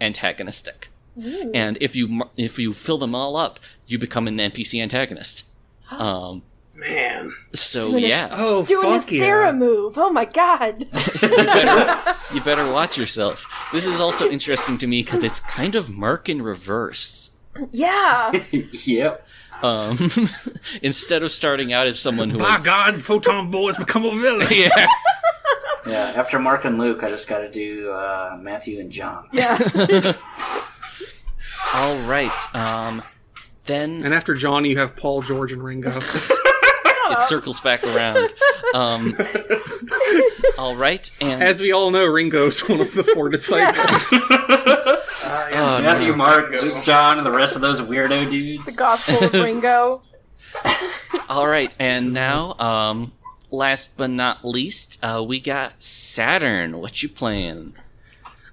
antagonistic. And if you if you fill them all up, you become an NPC antagonist. Um, Man. so Doing a- yeah, Oh, Doing a fuck yeah. Sarah move. Oh my god. you better you better watch yourself. This is also interesting to me because it's kind of Merc in reverse. yeah. yep. Um, instead of starting out as someone who By is God, Photon Boy has become a villain. yeah, Yeah, after Mark and Luke, I just got to do uh, Matthew and John. Yeah. all right. Um, then And after John, you have Paul, George, and Ringo. it circles back around. Um, all right, and As we all know, Ringo's one of the four disciples. Uh, yes, Oh, Matthew, no. Mark, John, and the rest of those weirdo dudes. The Gospel of Ringo. all right, and now, um, last but not least, uh, we got Saturn. What you playing?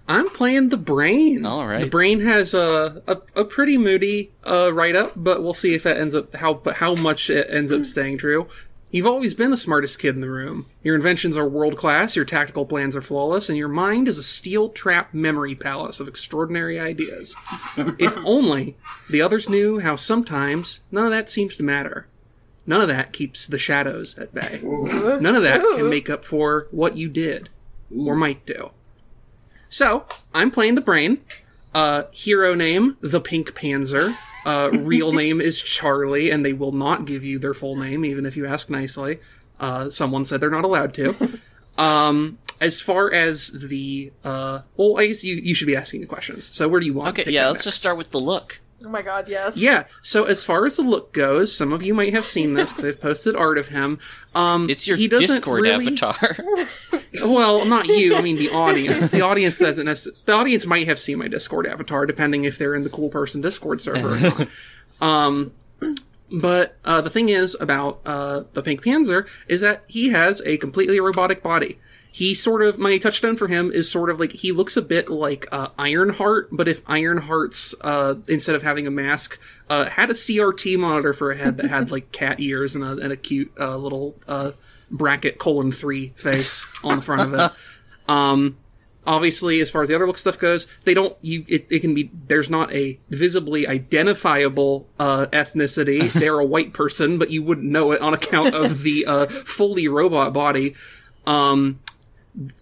I'm playing the brain. All right. The brain has a a, a pretty moody uh, write up, but we'll see if that ends up how how much it ends up staying true. You've always been the smartest kid in the room. Your inventions are world class, your tactical plans are flawless, and your mind is a steel trap memory palace of extraordinary ideas. if only the others knew how sometimes none of that seems to matter. None of that keeps the shadows at bay. None of that can make up for what you did or might do. So, I'm playing the brain. Uh, hero name, the Pink Panzer. Uh, real name is Charlie, and they will not give you their full name, even if you ask nicely. Uh, someone said they're not allowed to. Um, as far as the, uh, well, I guess you, you should be asking the questions. So where do you want to Okay, take yeah, let's next? just start with the look. Oh my god, yes. Yeah. So as far as the look goes, some of you might have seen this because I've posted art of him. Um, It's your he doesn't Discord really- avatar. Well, not you. I mean the audience. The audience doesn't. Necess- the audience might have seen my Discord avatar, depending if they're in the cool person Discord server or not. Um, but uh, the thing is about uh, the Pink Panzer is that he has a completely robotic body. He sort of my touchstone for him is sort of like he looks a bit like uh, Ironheart, but if Ironheart's uh, instead of having a mask uh, had a CRT monitor for a head that had like cat ears and a, and a cute uh, little uh, bracket colon three face on the front of it. Um, obviously, as far as the other look stuff goes, they don't. You it, it can be there's not a visibly identifiable uh, ethnicity. They're a white person, but you wouldn't know it on account of the uh, fully robot body. Um,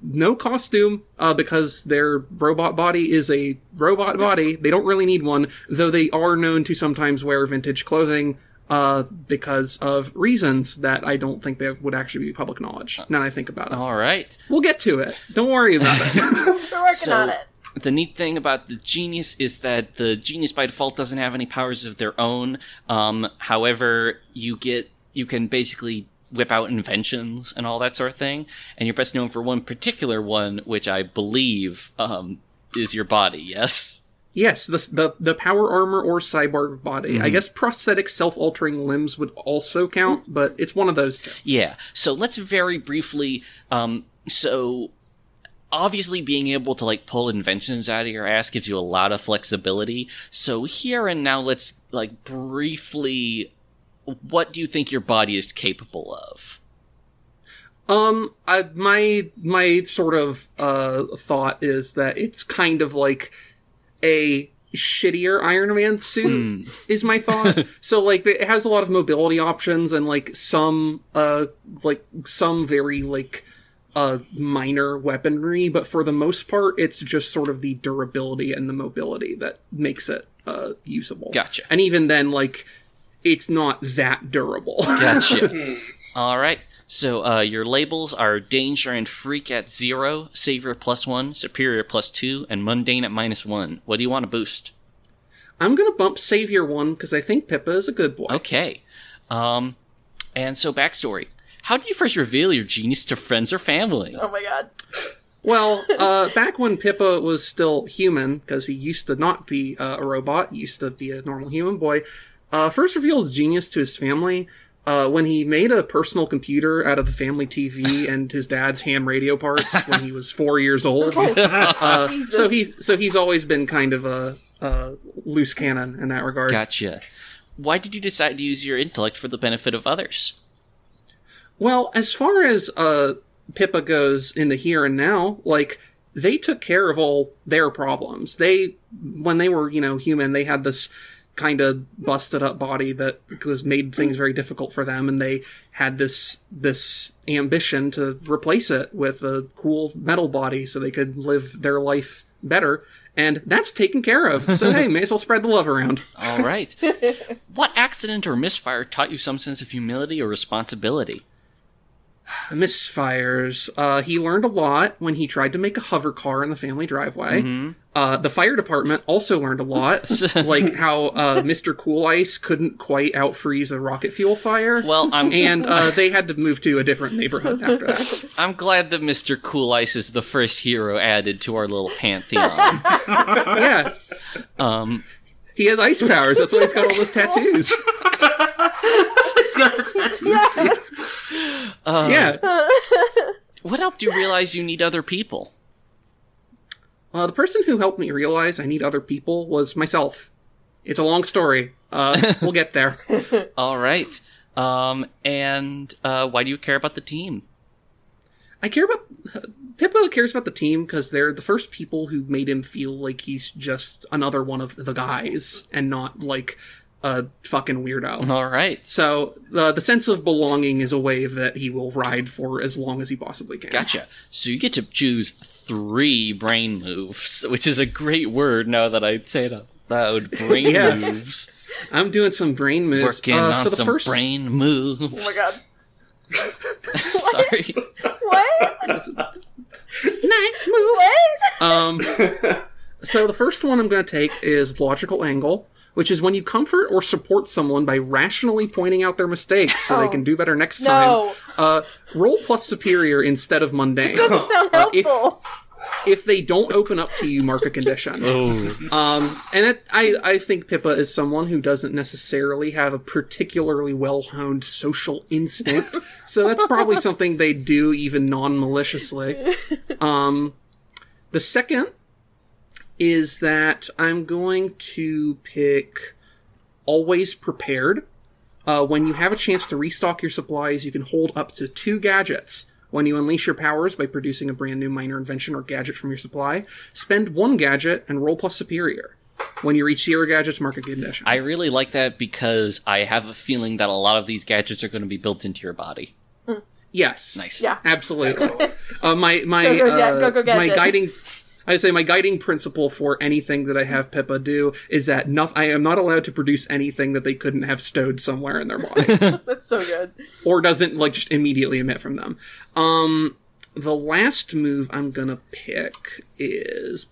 no costume uh, because their robot body is a robot body. They don't really need one, though they are known to sometimes wear vintage clothing uh, because of reasons that I don't think they would actually be public knowledge. Now that I think about it, All right. we'll get to it. Don't worry about it. We're working So- on it. The neat thing about the genius is that the genius by default doesn't have any powers of their own. Um, however, you get you can basically whip out inventions and all that sort of thing. And you're best known for one particular one, which I believe um, is your body. Yes. yes, the, the the power armor or cyborg body. I guess prosthetic self-altering limbs would also count, but it's one of those two. Yeah. So let's very briefly. Um, so obviously, being able to like pull inventions out of your ass gives you a lot of flexibility. So here and now, let's like briefly. What do you think your body is capable of? Um, I, my my sort of uh thought is that it's kind of like a shittier Iron Man suit is my thought. so like it has a lot of mobility options and like some uh like some very like uh minor weaponry, but for the most part it's just sort of the durability and the mobility that makes it uh usable. Gotcha. And even then like it's not that durable. Gotcha. All right. So uh, your labels are danger and freak at zero, savior plus one, superior plus two, and mundane at minus one. What do you want to boost? I'm gonna bump Savior one because I think Pippa is a good boy. Okay. Um, and so backstory. How did you first reveal your genius to friends or family? Oh my god. Well, uh, back when Pippa was still human, because he used to not be uh, a robot, he used to be a normal human boy, uh, first revealed his genius to his family uh, when he made a personal computer out of the family TV and his dad's ham radio parts when he was four years old. Uh, so he's so he's always been kind of a, a loose cannon in that regard. Gotcha. Why did you decide to use your intellect for the benefit of others? Well, as far as uh Pippa goes in the here and now, like they took care of all their problems. They when they were, you know, human, they had this kind of busted up body that was made things very difficult for them and they had this this ambition to replace it with a cool metal body so they could live their life better and that's taken care of. So hey, may as well spread the love around. All right. what accident or misfire taught you some sense of humility or responsibility? Misfires. Uh, he learned a lot when he tried to make a hover car in the family driveway. Uh, the fire department also learned a lot, like how uh, Mr. Cool Ice couldn't quite outfreeze a rocket fuel fire. Well, I'm and uh, they had to move to a different neighborhood after that. I'm glad that Mr. Cool Ice is the first hero added to our little pantheon. Yeah, um, he has ice powers. That's why he's got all those tattoos. yeah. what helped you realize you need other people? Uh, the person who helped me realize I need other people was myself. It's a long story. Uh, we'll get there. All right. Um, and uh, why do you care about the team? I care about Pippa cares about the team because they're the first people who made him feel like he's just another one of the guys and not like a fucking weirdo. All right. So the the sense of belonging is a wave that he will ride for as long as he possibly can. Gotcha. So you get to choose three brain moves, which is a great word now that I say it out loud. Brain Yeah. moves. I'm doing some brain moves. Working Uh, on so the some first, brain moves. Oh my god. Sorry. What? Um, so the first one I'm going to take is logical angle, which is when you comfort or support someone by rationally pointing out their mistakes so they Oh. can do better next No. time. Uh, roll plus superior instead of mundane. Doesn't sound Uh, if- helpful. If they don't open up to you, mark a condition. Oh. Um, and it, I, I think Pippa is someone who doesn't necessarily have a particularly well honed social instinct, so that's probably something they do even non maliciously. Um, the second is that I'm going to pick always prepared. Uh, when you have a chance to restock your supplies, you can hold up to two gadgets. When you unleash your powers by producing a brand new minor invention or gadget from your supply, spend one gadget and roll plus superior. When you reach zero gadgets, mark a condition. I really like that because I have a feeling that a lot of these gadgets are going to be built into your body. yes. Nice. Yeah. Absolutely. uh, my my Go, go, uh, go, go, my guiding. I say my guiding principle for anything that I have Pippa do is that no, I am not allowed to produce anything that they couldn't have stowed somewhere in their body. That's so good. or doesn't like just immediately emit from them. Um, the last move I'm gonna pick is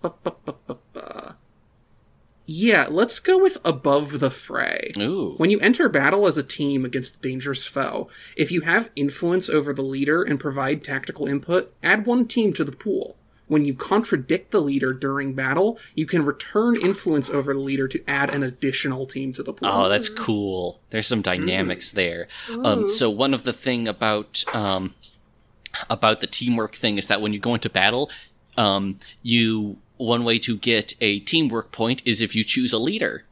yeah. Let's go with above the fray. Ooh. When you enter battle as a team against a dangerous foe, if you have influence over the leader and provide tactical input, add one team to the pool. When you contradict the leader during battle, you can return influence over the leader to add an additional team to the pool. Oh, that's cool. There's some dynamics there. Um, so one of the thing about um, about the teamwork thing is that when you go into battle, um, you one way to get a teamwork point is if you choose a leader.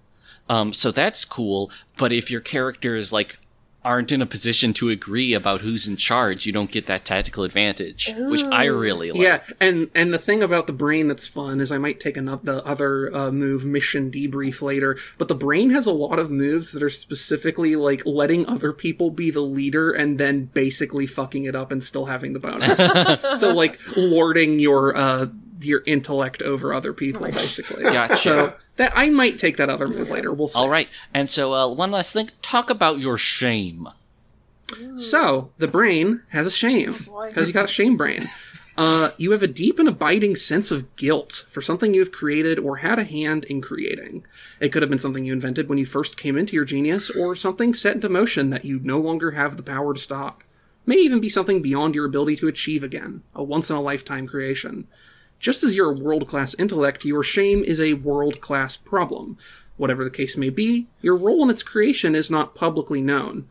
Um, so that's cool. But if your character is like aren't in a position to agree about who's in charge, you don't get that tactical advantage, which I really like. Yeah, and and the thing about the brain that's fun is I might take another the other uh, move mission debrief later, but the brain has a lot of moves that are specifically like letting other people be the leader and then basically fucking it up and still having the bonus. so like lording your uh your intellect over other people basically. Gotcha. So that I might take that other move later. We'll see. All right. And so uh, one last thing, talk about your shame. So the brain has a shame because you got a shame brain. Uh, you have a deep and abiding sense of guilt for something you've created or had a hand in creating. It could have been something you invented when you first came into your genius, or something set into motion that you no longer have the power to stop. May even be something beyond your ability to achieve again, a once in a lifetime creation. Just as you're a world class intellect, your shame is a world class problem. Whatever the case may be, your role in its creation is not publicly known.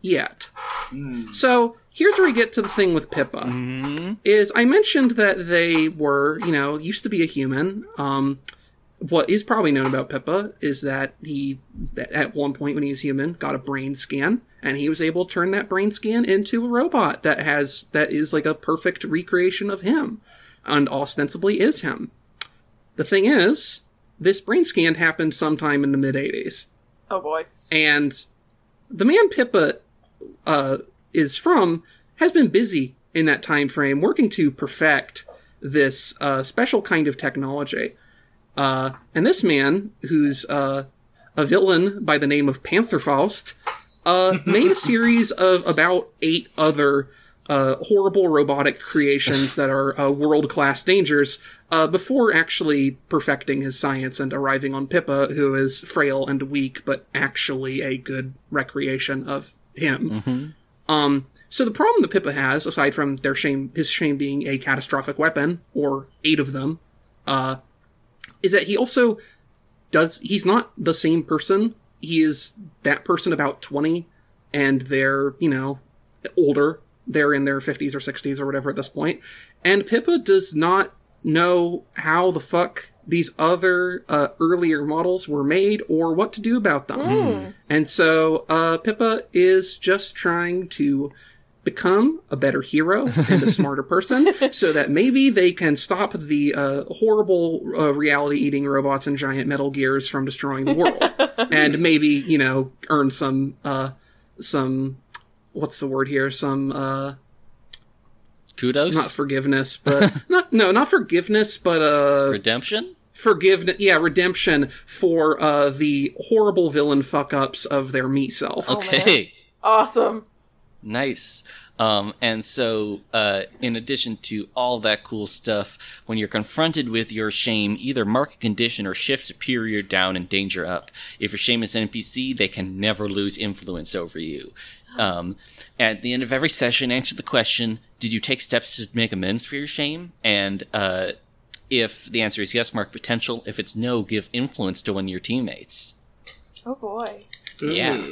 Yet. So, here's where we get to the thing with Pippa. Is I mentioned that they were, you know, used to be a human. Um, what is probably known about Pippa is that he, at one point when he was human, got a brain scan, and he was able to turn that brain scan into a robot that has, that is like a perfect recreation of him, and ostensibly is him. The thing is, this brain scan happened sometime in the mid 80s. Oh boy. And the man Pippa uh, is from has been busy in that time frame working to perfect this uh, special kind of technology. Uh, and this man, who's uh, a villain by the name of Pantherfaust, uh, made a series of about eight other uh, horrible robotic creations that are uh, world class dangers uh, before actually perfecting his science and arriving on Pippa, who is frail and weak, but actually a good recreation of him. Um, so the problem that Pippa has, aside from their shame, his shame being a catastrophic weapon, or eight of them, uh, is that he also does, he's not the same person. He is that person about 20, and they're, you know, older. They're in their 50s or 60s or whatever at this point. And Pippa does not know how the fuck these other uh, earlier models were made or what to do about them. And so uh, Pippa is just trying to become a better hero and a smarter person so that maybe they can stop the uh, horrible uh, reality eating robots and giant metal gears from destroying the world and maybe you know earn some uh some what's the word here some uh Kudos. not forgiveness but not no not forgiveness but uh Redemption. forgiveness yeah redemption for uh the horrible villain fuck ups of their meat self Oh, Okay. Awesome. Nice. Um, and so, uh, in addition to all that cool stuff, when you're confronted with your shame, either mark a condition or shift superior down and danger up. If your shame is an NPC, they can never lose influence over you. Um, at the end of every session, answer the question: Did you take steps to make amends for your shame? And uh, if the answer is yes, mark potential. If it's no, give influence to one of your teammates. Oh boy. Yeah.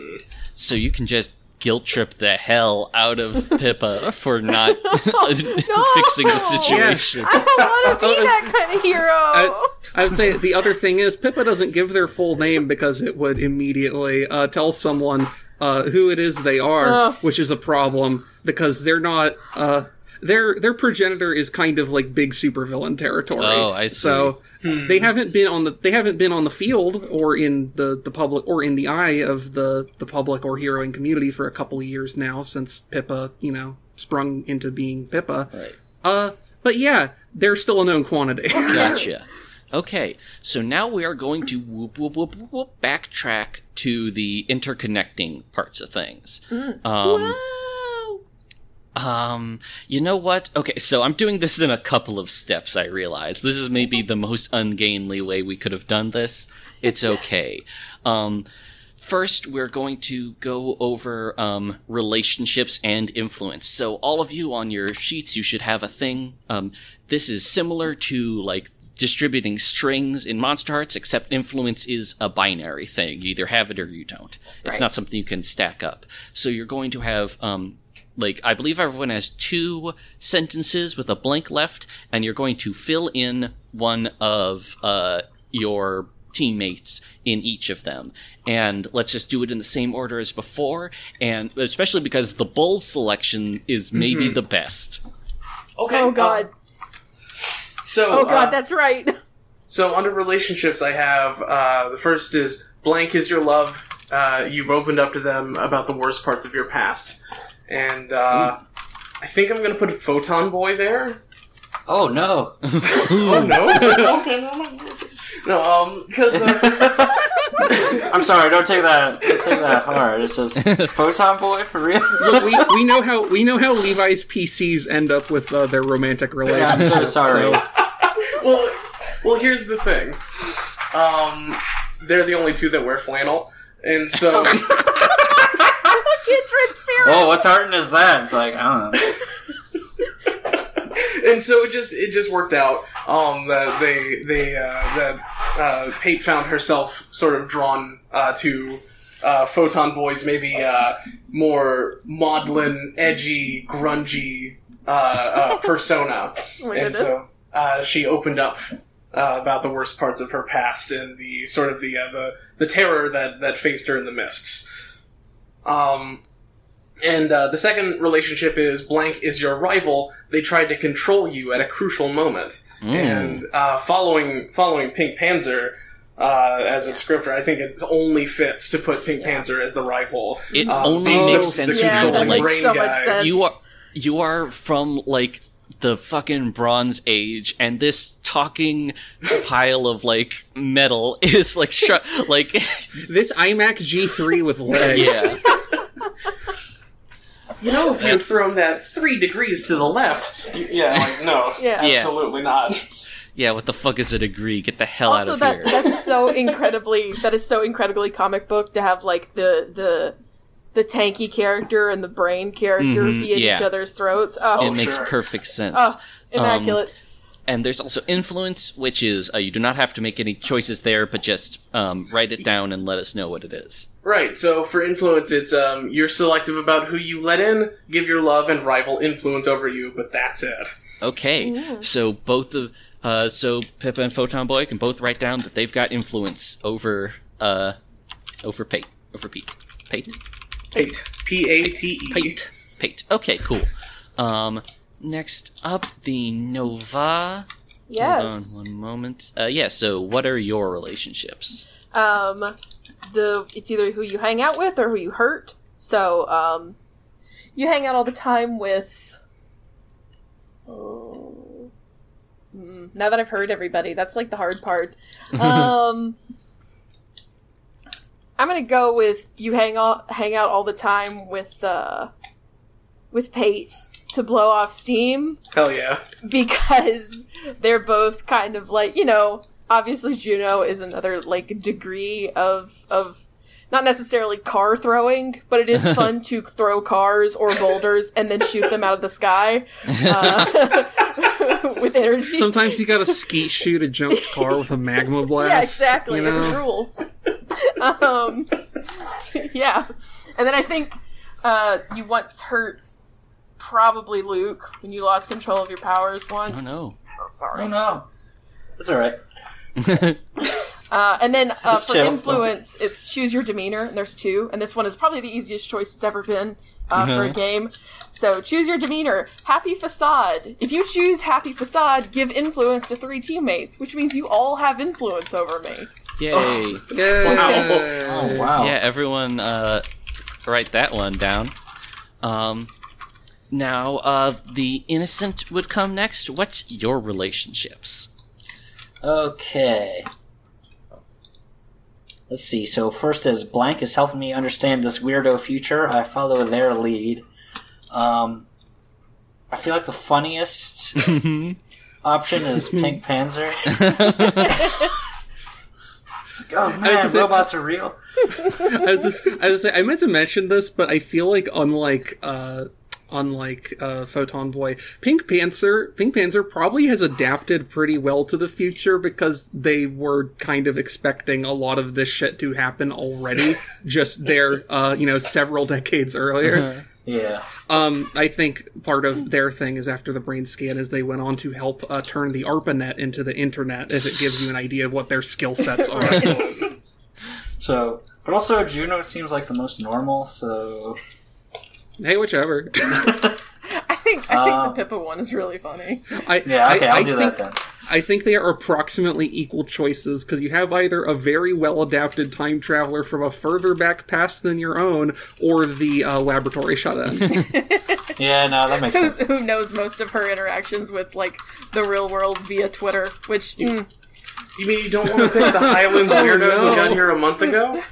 So you can just guilt trip the hell out of Pippa for not fixing the situation. I don't want to be that kind of hero. I, I would say the other thing is Pippa doesn't give their full name because it would immediately uh, tell someone uh, who it is they are, Ugh. which is a problem because they're not. Uh, their their progenitor is kind of like big supervillain territory. Oh, I see. So they haven't been on the they haven't been on the field or in the, the public or in the eye of the the public or heroing community for a couple of years now since Pippa you know sprung into being Pippa. Right. Uh, but yeah, they're still a known quantity. Gotcha. Okay, so now we are going to whoop whoop whoop whoop, whoop backtrack to the interconnecting parts of things. Um, um, you know what? Okay, so I'm doing this in a couple of steps. I realize this is maybe the most ungainly way we could have done this. It's okay. Um, first, we're going to go over um, relationships and influence. So, all of you on your sheets, you should have a thing. Um, this is similar to like distributing strings in Monsterhearts, except influence is a binary thing. You either have it or you don't. It's Right. not something you can stack up. So, you're going to have um, like I believe everyone has two sentences with a blank left, and you're going to fill in one of uh, your teammates in each of them. And let's just do it in the same order as before, and especially because the Bulls selection is maybe the best. Okay. oh god. So, Oh god, uh, that's right. So under relationships, I have uh, the first is blank is your love. Uh, you've opened up to them about the worst parts of your past, and uh, I think I'm going to put Photon Boy there. Oh no! Oh no! okay, no, no, no. Um, because uh, I'm sorry. Don't take that. Don't take that hard. It's just Photon Boy for real. Look, we, we know how we know how Levi's PCs end up with uh, their romantic Yeah, I'm so sorry. well, well, here's the thing. Um, they're the only two that wear flannel, and so Kindred spirit. Whoa, what tartan is that? It's like I don't know. and so it just it just worked out. Um, that they they uh, that uh, Pate found herself sort of drawn uh, to uh, Photon Boy's maybe uh, more maudlin, edgy, grungy uh, uh, persona, Oh and so uh, she opened up. Uh, about the worst parts of her past and the sort of the uh, the the terror that that faced her in the mists. Um, and uh, the second relationship is blank is your rival. They tried to control you at a crucial moment. And uh, following following Pink Panzer uh, as a scripter, I think it only fits to put Pink Panzer as the rival. It Um, only makes the- sense the Yeah, that controlling makes brain so much guy. sense. you are you are from like the fucking bronze age and this talking pile of like metal is like sh- like This iMac G3 with legs. yeah You know, if you had thrown that three degrees to the left, you, yeah, like no, Yeah. Yeah. absolutely not. yeah what the fuck is a degree get the hell also out of that here that's so incredibly that is so incredibly comic book to have like the the the tanky character and the brain character Mhm, be at yeah. each other's throats. Oh, it makes sure. perfect sense oh immaculate. and there's also influence which is uh, you do not have to make any choices there but just um, write it down and let us know what it is Right. So for influence, it's um, you're selective about who you let in, give your love and rival influence over you, but that's it. Okay, so both of Uh, so Pippa and Photon Boy can both write down that they've got influence over uh, over Pate, over Pete, Pate, Pate. P A T E. Pate, Pate. Okay, cool. Um, next up, the Nova. Yes. Hold on one moment. Uh, yeah. So, what are your relationships? Um, the it's either who you hang out with or who you hurt. So, um, you hang out all the time with. Oh, Mm, now that I've heard everybody, that's like the hard part. Um, I'm gonna go with you hang out hang out all the time with uh with Pate to blow off steam Hell yeah. because they're both kind of like you know obviously juno is another like degree of of not necessarily car throwing but it is fun to throw cars or boulders and then shoot them out of the sky uh, with energy Sometimes you gotta skeet shoot a jumped car with a magma blast. yeah exactly You it know? rules um yeah and then i think uh you once hurt probably luke when you lost control of your powers once Oh no. Oh, sorry Oh no. That's alright. Uh, and then uh, for chill. influence, it's choose your demeanor. And there's two, and this one is probably the easiest choice it's ever been uh, for a Mhm. game. So choose your demeanor. Happy facade. If you choose happy facade, give influence to three teammates, which means you all have influence over me. Yay! Yay. Oh wow. Yeah, everyone, uh, write that one down. Um, now, uh, the innocent would come next. What's your relationships? Okay. Let's see. So first, as Blank is helping me understand this weirdo future, I follow their lead. Um, I feel like the funniest option is Pink Panzer. It's like, oh man, say- robots are real. I was just, I was, I meant to mention this, but I feel like unlike, uh, unlike uh, Photon Boy, Pink Panther, Pink Panther probably has adapted pretty well to the future because they were kind of expecting a lot of this shit to happen already, just there, uh, you know, several decades earlier. Yeah. Um, I think part of their thing is after the brain scan is they went on to help uh, turn the ARPANET into the internet, if it gives you an idea of what their skill sets are. So, but also Juno seems like the most normal. So, hey, whichever. I think I Uh, think the Pippa one is really funny. I, yeah, okay, I, I'll I do think, that then. I think they are approximately equal choices because you have either a very well adapted time traveler from a further back past than your own, or the uh, laboratory shut in. Yeah, no, that makes sense. who knows most of her interactions with like the real world via Twitter, which mm, You mean you don't want to pick the Highlands weirdo no. who got here a month ago?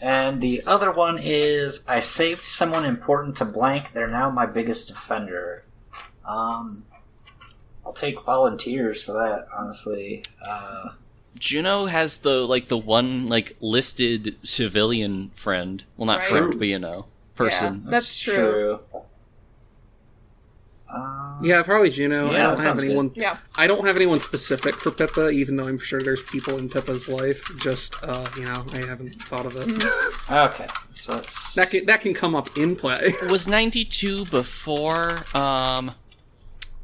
And the other one is I saved someone important to blank. They're now my biggest defender. Um, I'll take volunteers for that. Honestly, uh, Juno has the like the one like listed civilian friend. Well, not Right. friend, but you know, person. Yeah. That's true. Um, yeah, probably Juno. Yeah, I don't have sounds anyone. yeah. I don't have anyone specific for Pippa, even though I'm sure there's people in Pippa's life. Just uh, you know, I haven't thought of it. Okay, so it's That can that can come up in play. Was ninety two before um,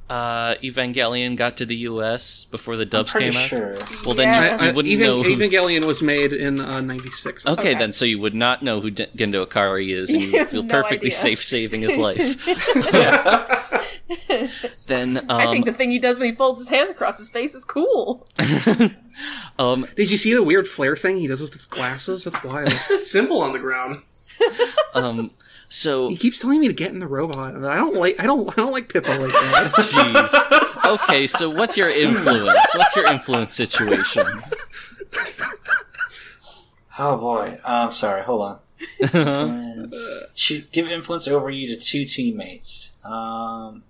uh, Evangelion got to the U.S. before the dubs pretty came out? sure. Well, then Yeah. you, you Uh, wouldn't Even- know. Who, Evangelion was made in uh, '96. okay, Okay. then so you would not know who D- Gendo Ikari is, and You you have feel no perfectly idea. safe saving his life. then, um, I think the thing he does when he folds his hands across his face is cool. um, Did you see the weird flare thing he does with his glasses? That's wild. That symbol on the ground. um, so he keeps telling me to get in the robot. I don't like. I don't. I don't like Pippa like that. Jeez. Okay, so what's your influence? What's your influence situation? Oh boy. I'm sorry. Hold on. Influence. Give influence over you to two teammates. Um,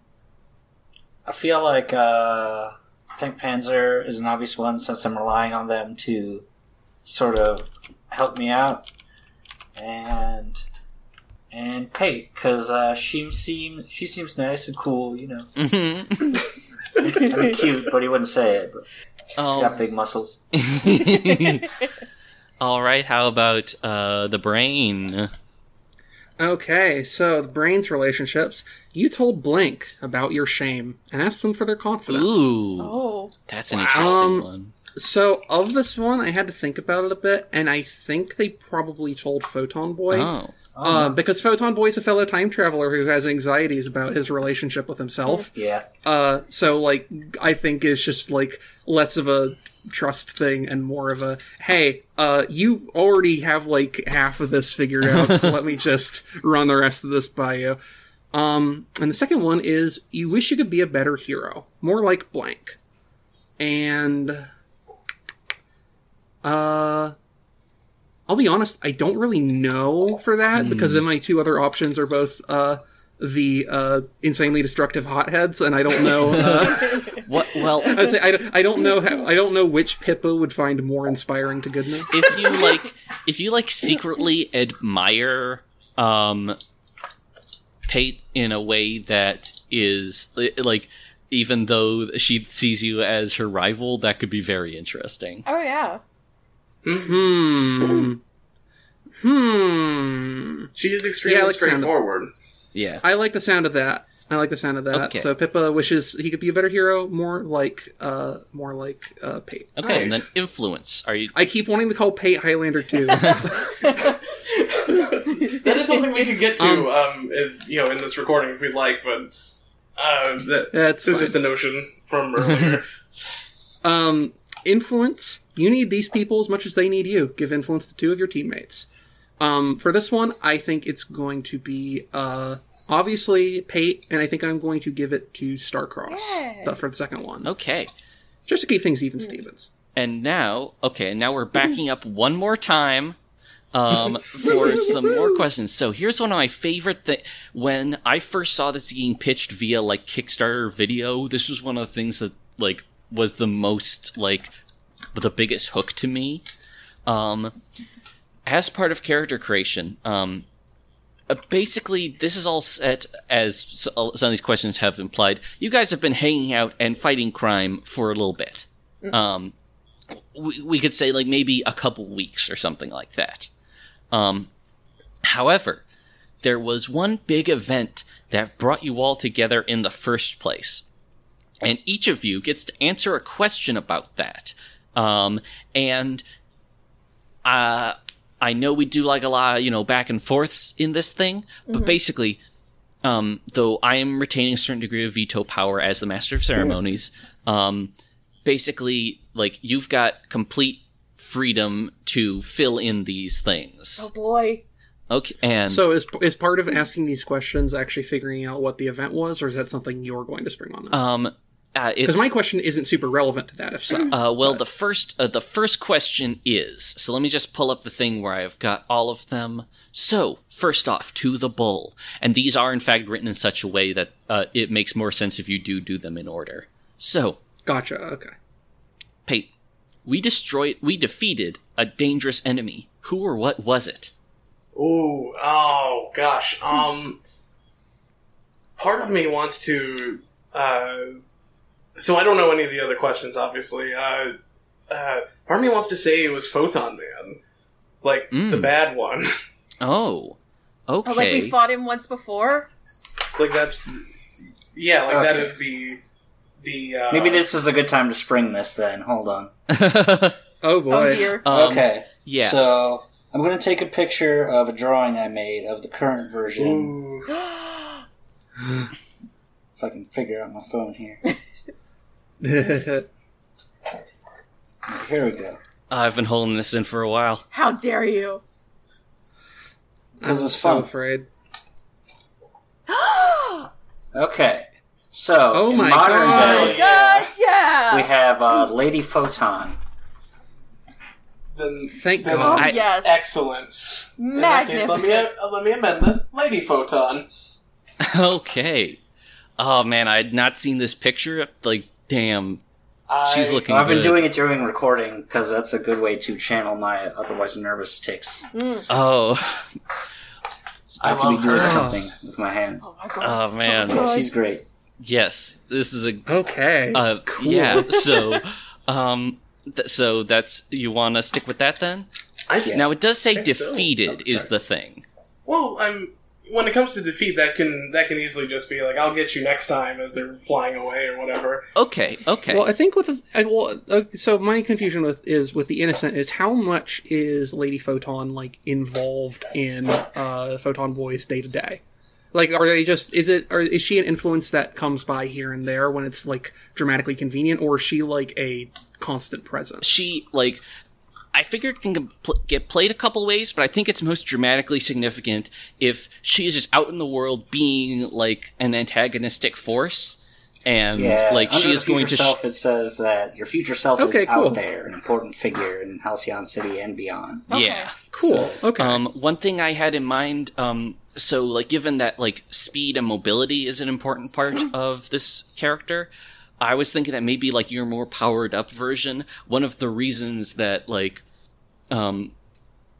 I feel like uh, Pink Panzer is an obvious one since I'm relying on them to sort of help me out, and and Kate because uh, she seem she seems nice and cool, you know, Mhm. and cute, but he wouldn't say it. But she's got Um, big muscles. all right. How about uh, the brain? Okay, so the brains relationships. You told Blank about your shame and asked them for their confidence. Ooh, Oh. that's an interesting Um, one. So of this one, I had to think about it a bit, and I think they probably told Photon Boy. Oh, Uh, because Photon Boy is a fellow time traveler who has anxieties about his relationship with himself. Yeah. Uh, so like, I think it's just like less of a trust thing and more of a, hey, uh, you already have like half of this figured out, so let me just run the rest of this by you. Um, and the second one is, you wish you could be a better hero, more like blank. And, uh, I'll be honest, I don't really know for that because then my two other options are both uh, the uh, insanely destructive hotheads, and I don't know. Uh, what? Well, I'd say I, don't- I don't know how, I don't know which Pippa would find more inspiring to goodness. if you like, if you like secretly admire um, Pate in a way that is like, even though she sees you as her rival, that could be very interesting. Oh yeah. Hmm. Hmm. She is extremely Yeah, I like the sound of- straightforward. Yeah. I like the sound of that. I like the sound of that. Okay. So Pippa wishes he could be a better hero, more like uh more like uh Pate. Okay, and then Nice. influence. Are you? I keep wanting to call Pate Highlander too. That is something we could get to, Um, um, in, you know, in this recording if we'd like, but uh, that That's this is just a notion from earlier. Um, influence. You need these people as much as they need you. Give influence to two of your teammates. Um, for this one, I think it's going to be uh, obviously Pate, and I think I'm going to give it to Starcross Yay. the- for the second one, Okay. just to keep things even. Stevens. And now, okay, now we're backing up one more time um, for some more questions. So here's one of my favorite things. When I first saw this being pitched via like Kickstarter video, this was one of the things that like was the most like the biggest hook to me. Um, as part of character creation, um, uh, basically this is all set as uh, some of these questions have implied. You guys have been hanging out and fighting crime for a little bit. Um, we, we could say like maybe a couple weeks or something like that. Um, however, there was one big event that brought you all together in the first place. And each of you gets to answer a question about that. Um, and uh, I know we do like a lot of, you know, back and forths in this thing, but basically, um, though I am retaining a certain degree of veto power as the master of ceremonies, um, basically, like, you've got complete freedom to fill in these things. Oh boy. Okay, and So is is part of asking these questions actually figuring out what the event was, or is that something you're going to spring on us? um, uh, Because my question isn't super relevant to that. If so, Uh, well, the first uh, the first question is so. Let me just pull up the thing where I've got all of them. So first off, to the bull, and these are in fact written in such a way that uh, it makes more sense if you do do them in order. So, gotcha. Okay. Pate, we destroyed, we defeated a dangerous enemy. Who or what was it? Ooh, oh gosh. Um, part of me wants to. So I don't know any of the other questions, obviously. Uh, uh, part me wants to say it was Photon Man, like Mm. the bad one. Oh, okay. Oh, like we fought him once before. like that's yeah, like that Okay. is the the. Uh, Maybe this is a good time to spring this then. Hold on. Oh boy. Oh dear. Um, okay. Yeah. So I'm going to take a picture of a drawing I made of the current version. If I can figure out my phone here. Here we go. I've been holding this in for a while. How dare you? I'm This is so fun. afraid. Okay. So, Oh in my modern God. day, God, yeah. we have uh, Lady Photon. Then, Thank then God. oh I- yes, excellent. In that case, let me uh, let me amend this. Lady Photon. okay. Oh man, I had not seen this picture. Like, damn, I, she's looking. I've been good. doing it during recording because that's a good way to channel my otherwise nervous tics. Oh, I I have to be doing her. something with my hands. Oh my god. oh man. Yeah, she's great. Yes, this is a Okay. uh, Cool. yeah. So, um, th- so that's you want to stick with that then? I, Yeah. Now it does say think so. defeated Oh, is the thing. Well, I'm when it comes to defeat, that can that can easily just be like, "I'll get you next time" as they're flying away or whatever. Okay, okay. Well, I think with the, well, uh, so my confusion with is with the innocent is how much is Lady Photon like involved in uh Photon Boys day to day? Like, are they just is it or is she an influence that comes by here and there when it's like dramatically convenient, or is she like a constant presence? she like I figure it can get played a couple ways, but I think it's most dramatically significant if she is just out in the world being like an antagonistic force, and Yeah, like she is going future to. self. it says that your future self Okay, is cool. out there, an important figure in Halcyon City and beyond. Yeah. Cool. Okay. Um, one thing I had in mind, um, so like given that like speed and mobility is an important part of this character, I was thinking that maybe like your more powered up version, one of the reasons that like, um,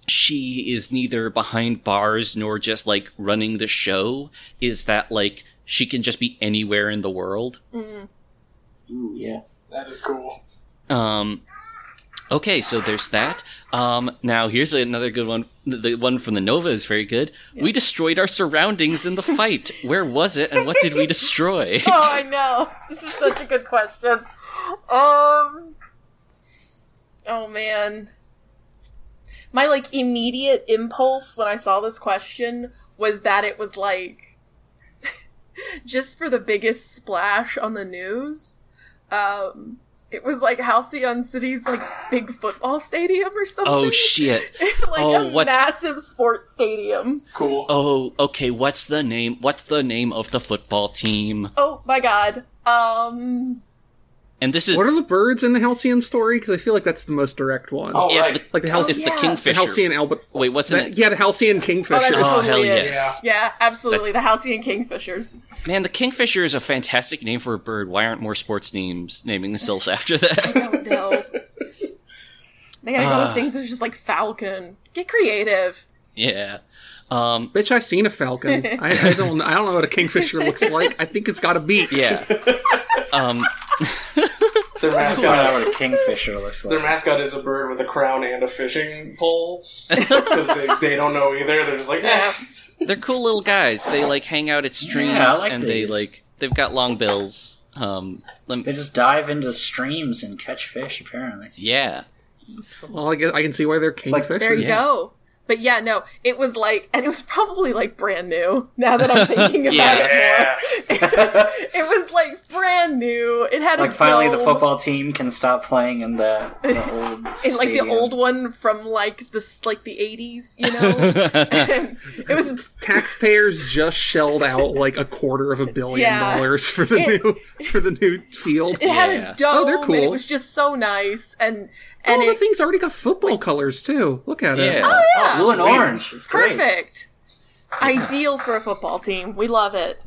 she is neither behind bars nor just like running the show is that like she can just be anywhere in the world. Ooh, yeah. That is cool. Um, okay, so there's that. Um, now here's another good one. The- The one from the Nova is very good. We destroyed our surroundings in the fight. Where was it, and what did we destroy? Oh, I know. This is such a good question. Um. Oh man. My like immediate impulse when I saw this question was that it was like just for the biggest splash on the news. Um it was like Halcyon City's like big football stadium or something. Oh shit! like Oh, a what's- massive sports stadium. Cool. Oh, okay. What's the name? What's the name of the football team? Oh my god. Um And this is what are the birds in the Halcyon story? Because I feel like that's the most direct one. Oh, yeah, it's right. the, Like the Halcyon, it's yeah. the kingfisher. the. Halcyon Alba. Wait, wasn't that- it? Yeah, the Halcyon Oh, Kingfisher. that's Oh, hell yes. Yeah, absolutely. The Halcyon Kingfishers. Man, the kingfisher is a fantastic name for a bird. Why aren't more sports names naming themselves after that? I don't know. They gotta go with things that's just like Falcon. Get creative. yeah. Um, Bitch, I've seen a falcon. I, I don't. I don't know what a kingfisher looks like. I think it's got a beak. yeah. Um, Their That's not mascot. what a kingfisher looks like. Their mascot is a bird with a crown and a fishing pole because they, they don't know either. They're just like, eh. they're cool little guys. They like hang out at streams Yeah, I like and they these. like they've got long bills. Um, lem- They just dive into streams and catch fish. Apparently, yeah. Well, I guess I can see why they're like- kingfishers. There you Yeah. go. But yeah, no, it was like, and it was probably like brand new. Now that I'm thinking about Yeah. it more, it was like brand new. It had like a finally the football team can stop playing in the, the old in like the old one from like this like the 80s, you know. It was Taxpayers just shelled out like a quarter of a billion Yeah. dollars for the It- new for the new field. it had Yeah. a dome Oh, they're and cool. it was just so nice and and oh, the it thing's already got football colors too. Look at it. Yeah. oh blue and orange. It's great. perfect ideal for a football team we love it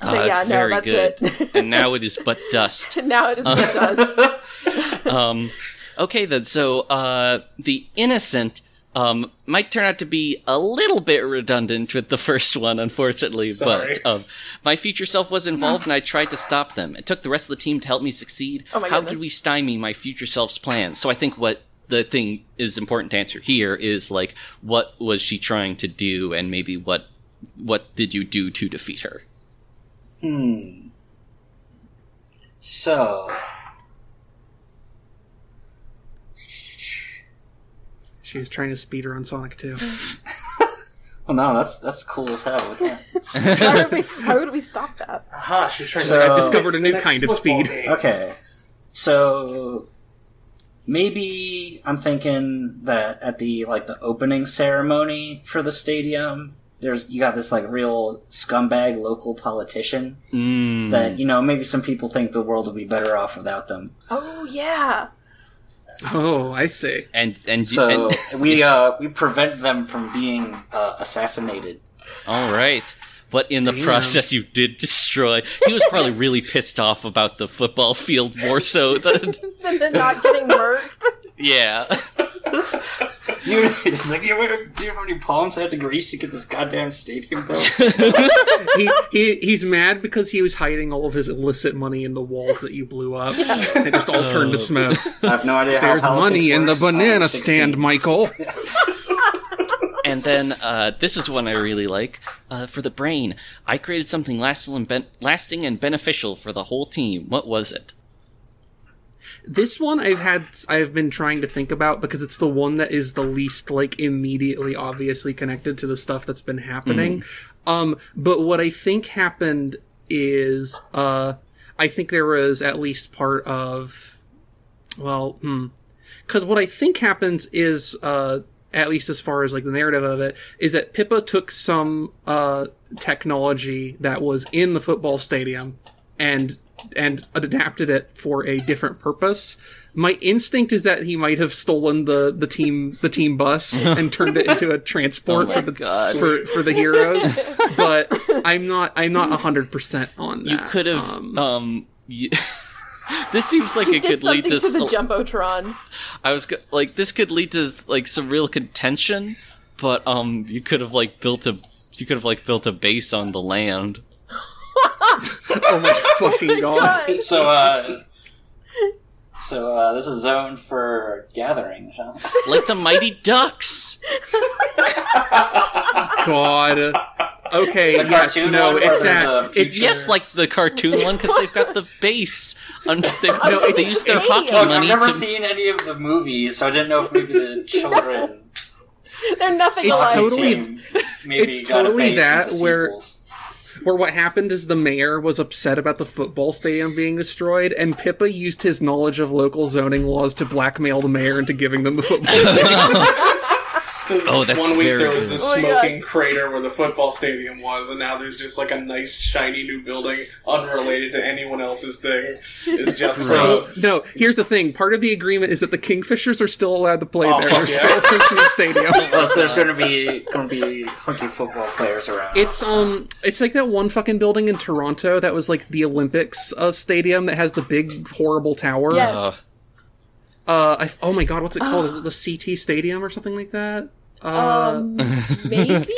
Oh, But that's yeah, no, very that's good. it. and now it is but dust. now it is what it does Um, okay then. So uh, the innocent um, might turn out to be a little bit redundant with the first one, unfortunately. Sorry. But um, my future self was involved, and I tried to stop them. It took the rest of the team to help me succeed. Oh my How goodness. did we stymie my future self's plans? So I think what the thing is important to answer here is like, what was she trying to do, and maybe what what did you do to defeat her? Hmm. So, She was trying to speed her on Sonic 2. well, no, that's that's cool as hell. Yeah. why, would we, why would we stop that Aha, she's trying So- to I've discovered a new next kind of football speed. game. Okay, so maybe I'm thinking that at the like the opening ceremony for the stadium, there's you got this like real scumbag local politician Mm. that you know maybe some people think the world would be better off without them. oh yeah Oh, I see. and and, So and we uh we prevent them from being uh, assassinated. All right. But in the Damn. process, you did destroy. He was probably really pissed off about the football field more so than. than, then not getting murked Yeah. You, it's like, do you, know, do you know how many palms I had to grease to get this goddamn stadium built? He, he he's mad because he was hiding all of his illicit money in the walls that you blew up. It just all turned to smoke. I have no idea how There's politics money in the works. I'm banana 16. stand, Michael. and then uh, this is one I really like uh, for the brain. I created something lasting and, ben- lasting and beneficial for the whole team. What was it? This one I've had I've been trying to think about because it's the one that is the least like immediately obviously connected to the stuff that's been happening. Um but what I think happened is uh I think there was at least part of well, hmm cuz what I think happens is uh at least as far as like the narrative of it is that Pippa took some uh technology that was in the football stadium and and adapted it for a different purpose. My instinct is that he might have stolen the, the team the team bus and turned it into a transport Oh for the God. for for the heroes. but I'm not I'm not hundred percent on that. You could have. Um, y- this seems like it Did could lead to. to the s- jumbotron. I was go- like, this could lead to like some real contention, but um, you could have like built a. You could have like built a base on the land. Oh my fucking god. God. So, uh, so uh, this is zoned for gathering, huh? like the Mighty Ducks. God. Okay, The yes, no, it's that. the It, Yes, like the cartoon one because they've got the base. Under, they've, No, they use their it's- hockey Look, I've never to. seen any of the movies, so I didn't know if maybe the children. They're nothing It's alike. totally- team maybe it's got a totally that where- sequels. Where what happened is the mayor was upset about the football stadium being destroyed, and Pippa used his knowledge of local zoning laws to blackmail the mayor into giving them the football stadium. So Oh, that's one week very there was good. the Oh my smoking crater where the football stadium was, and now there's just like a nice shiny new building unrelated to anyone else's thing. It's just So, uh, no, here's the thing. Part of the agreement is that the Kingfishers are still allowed to play Oh, there. They're yeah. still a functioning stadium. Oh, so there's going to be going to be hunky football players around. It's um, it's like that one fucking building in Toronto that was like the Olympics uh, stadium that has the big horrible tower. Yes. Uh, I, oh my god, what's it called? Is it the CT Stadium or something like that? Uh, um, maybe.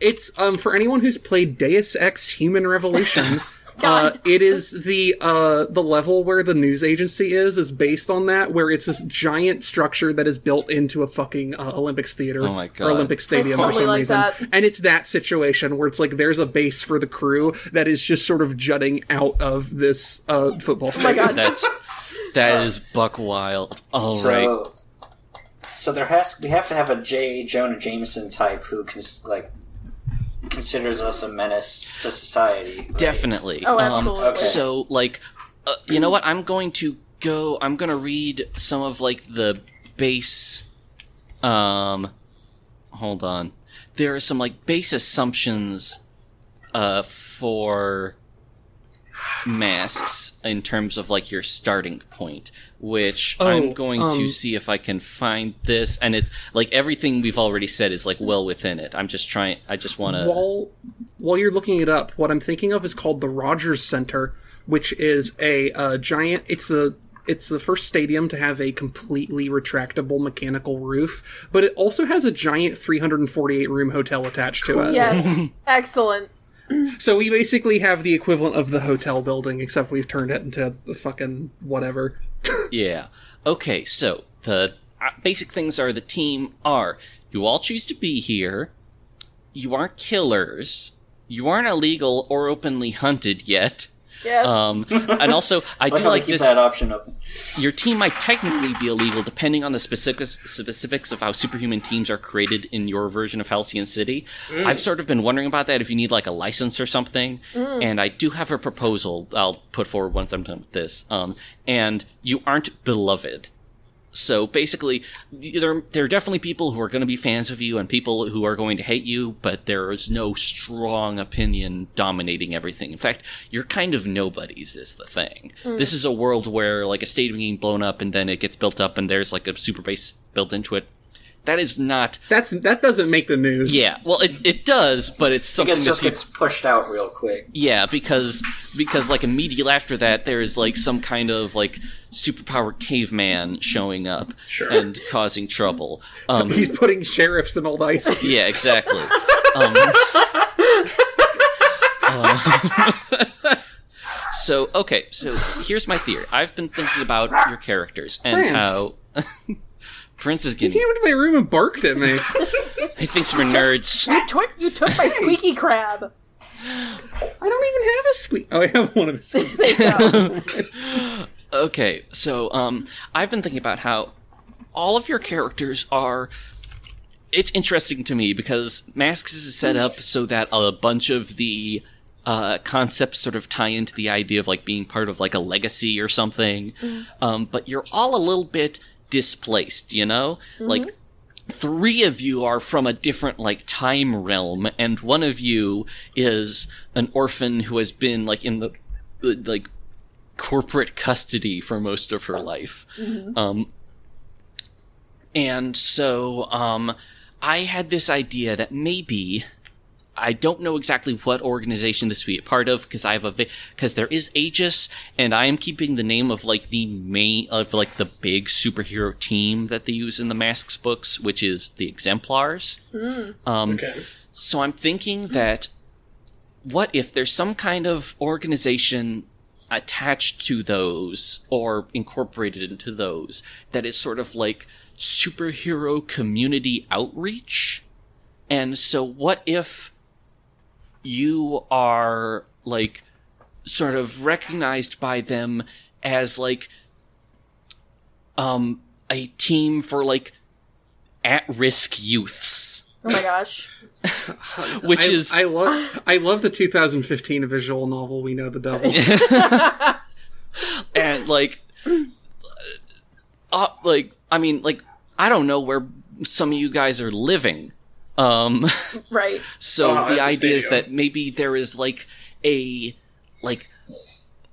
It's um for anyone who's played Deus Ex: Human Revolution. Uh, God. it is the uh, the level where the news agency is is based on that, where it's this giant structure that is built into a fucking uh, Olympics theater Oh my God. or Olympic stadium for some like reason, that. and it's that situation where it's like there's a base for the crew that is just sort of jutting out of this uh, football Oh my stadium. god. That's that is buck wild. All so, right. So there has we have to have a J. Jonah Jameson type who cons- like considers us a menace to society. right? Definitely. Oh, Um, absolutely. okay. so, like, uh, you know what? I'm going to go. I'm going to read some of like the base. Um, hold on. There are some like base assumptions, uh, for masks in terms of like your starting point which Oh, i'm going to um, see if i can find this and it's like everything we've already said is like well within it i'm just trying i just want to while while you're looking it up, what I'm thinking of is called the Rogers Center, which is a uh, giant. It's a it's the first stadium to have a completely retractable mechanical roof, but it also has a giant 348 room hotel attached to it. Yes. Excellent. So we basically have the equivalent of the hotel building, except we've turned it into the fucking whatever. Yeah. Okay, so the uh, basic things are the team are you all choose to be here. You aren't killers. You aren't illegal or openly hunted yet. Yeah. Um, and also, I do like keep this. that option open. Your team might technically be illegal depending on the specifics specifics of how superhuman teams are created in your version of Halcyon City. I've sort of been wondering about that if you need like a license or something. And I do have a proposal I'll put forward once I'm done with this. Um, and you aren't beloved. So basically, there, there are definitely people who are going to be fans of you and people who are going to hate you, but there is no strong opinion dominating everything. In fact, you're kind of nobodies is the thing. Hmm. This is a world where like a stadium being blown up and then it gets built up and there's like a super base built into it. That is not. That's that doesn't make the news. Yeah, well, it, it does, but it's something that just gets pushed out real quick. yeah, because because like immediately after that, there is like some kind of like superpowered caveman showing up Sure. and causing trouble. Um, He's putting sheriffs in old ice. yeah, exactly. Um, um, so okay, so here's my theory. I've been thinking about your characters and Brand. how Prince is getting. He getting. came into my room and barked at me. He thinks we're nerds. You took you took my squeaky crab. I don't even have a squeak. Oh, I have one of his. squeak- There you go. Okay, so um, I've been thinking about how all of your characters are. It's interesting to me because Masks is set up so that a bunch of the uh, concepts sort of tie into the idea of like being part of like a legacy or something. Um, but you're all a little bit displaced, you know? Like three of you are from a different like time realm and one of you is an orphan who has been like in the like corporate custody for most of her life. Um and so um i had this idea that maybe I don't know exactly what organization this would be a part of because I have a because there is Aegis and I am keeping the name of like the main of like the big superhero team that they use in the Masks books, which is the Exemplars. Um, Okay. so I'm thinking that what if there's some kind of organization attached to those or incorporated into those that is sort of like superhero community outreach? And so what if you are like sort of recognized by them as like um a team for like at-risk youths Oh my gosh. which I, is I love I love the 2015 visual novel We Know the Devil. and like uh, like i mean like i don't know where some of you guys are living um Right. so Oh, at the the idea is that maybe there is like a like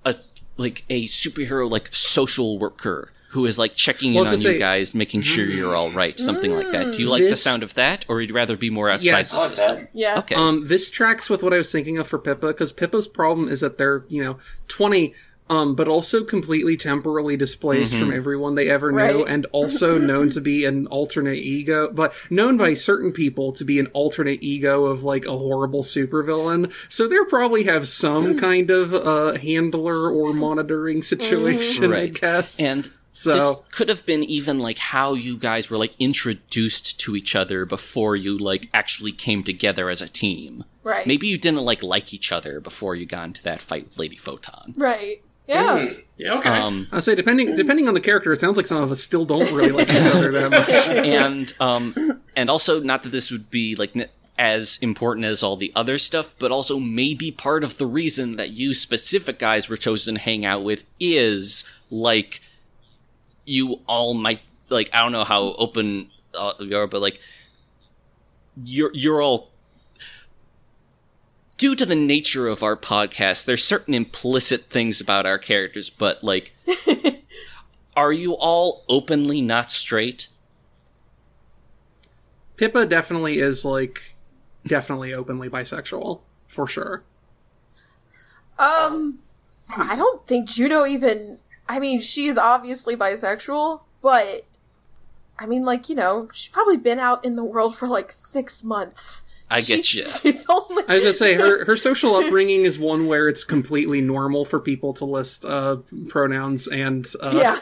a like a superhero like social worker who is like checking Well, in to on say- you guys making sure you're all right something like that do you like the sound of that or you'd rather be more outside Yes. the I like system. Yeah. okay Um, this tracks with what I was thinking of for Pippa, because Pippa's problem is that they're, you know, 20, um, but also completely temporally displaced from everyone they ever knew, and also known to be an alternate ego, but known by certain people to be an alternate ego of, like, a horrible supervillain. So they probably have some kind of, uh, handler or monitoring situation, I Right. guess. and So- this could have been even like how you guys were like introduced to each other before you like actually came together as a team. Right. Maybe you didn't like like each other before you got into that fight with Lady Photon. Right. Yeah. Hmm. Yeah. Okay. Um, I say, depending depending on the character, it sounds like some of us still don't really like each other that much. and um, and also not that this would be like n- as important as all the other stuff, but also maybe part of the reason that you specific guys were chosen to hang out with is like you all might like I don't know how open uh, you are, but like you're you're all due to the nature of our podcast. There's certain implicit things about our characters, but like. Are you all openly not straight? Pippa definitely is like definitely openly bisexual for sure. Um, I don't think Juno even. I mean, she's obviously bisexual, but I mean, like you know, she's probably been out in the world for like six months. I get she's, you. She's only. I was gonna say her her social upbringing is one where it's completely normal for people to list uh, pronouns and uh, yeah.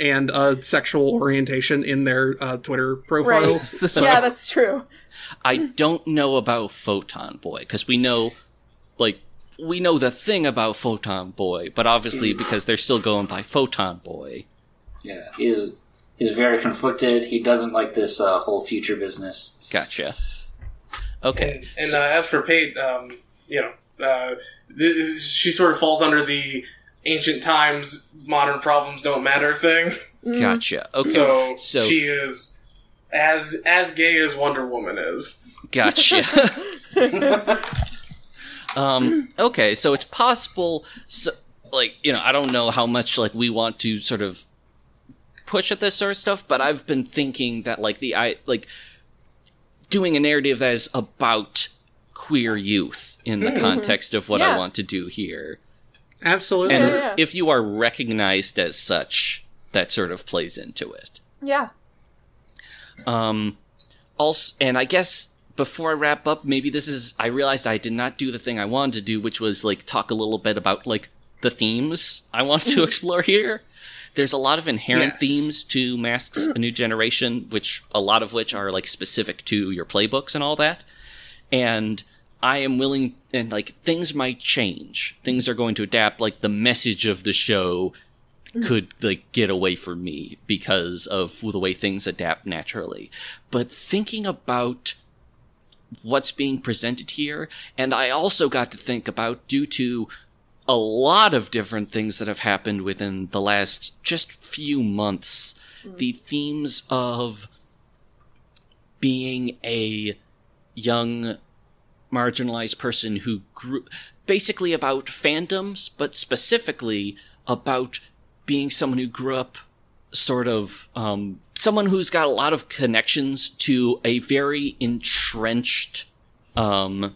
and uh, sexual orientation in their uh, Twitter profiles. So- yeah, that's true. I don't know about Photon Boy because we know, like, we know the thing about Photon Boy, but obviously because they're still going by Photon Boy. Yeah, he's he's very conflicted. He doesn't like this uh, whole future business. Gotcha. Okay. And, and uh, as for Pate, um, you know, uh, th- she sort of falls under the ancient times, modern problems don't matter thing. Gotcha. Okay. So, So- she is as as gay as Wonder Woman is. Gotcha. um, okay, so it's possible. So, like, you know, I don't know how much like we want to sort of push at this sort of stuff, but I've been thinking that like the I like doing a narrative that is about queer youth in the context of what I want to do here. Absolutely. And Yeah, yeah. if you are recognized as such, that sort of plays into it. Yeah. Um, also, and I guess before I wrap up, maybe this is. I realized I did not do the thing I wanted to do, which was like talk a little bit about like the themes I want to explore here. There's a lot of inherent Yes. themes to Masks: A New Generation, which a lot of which are like specific to your playbooks and all that. And I am willing, and like things might change. Things are going to adapt. Like the message of the show mm-hmm. could like get away from me because of the way things adapt naturally. But thinking about what's being presented here, and I also got to think about due to a lot of different things that have happened within the last just few months, the themes of being a young marginalized person who grew basically about fandoms, but specifically about being someone who grew up sort of um, someone who's got a lot of connections to a very entrenched um,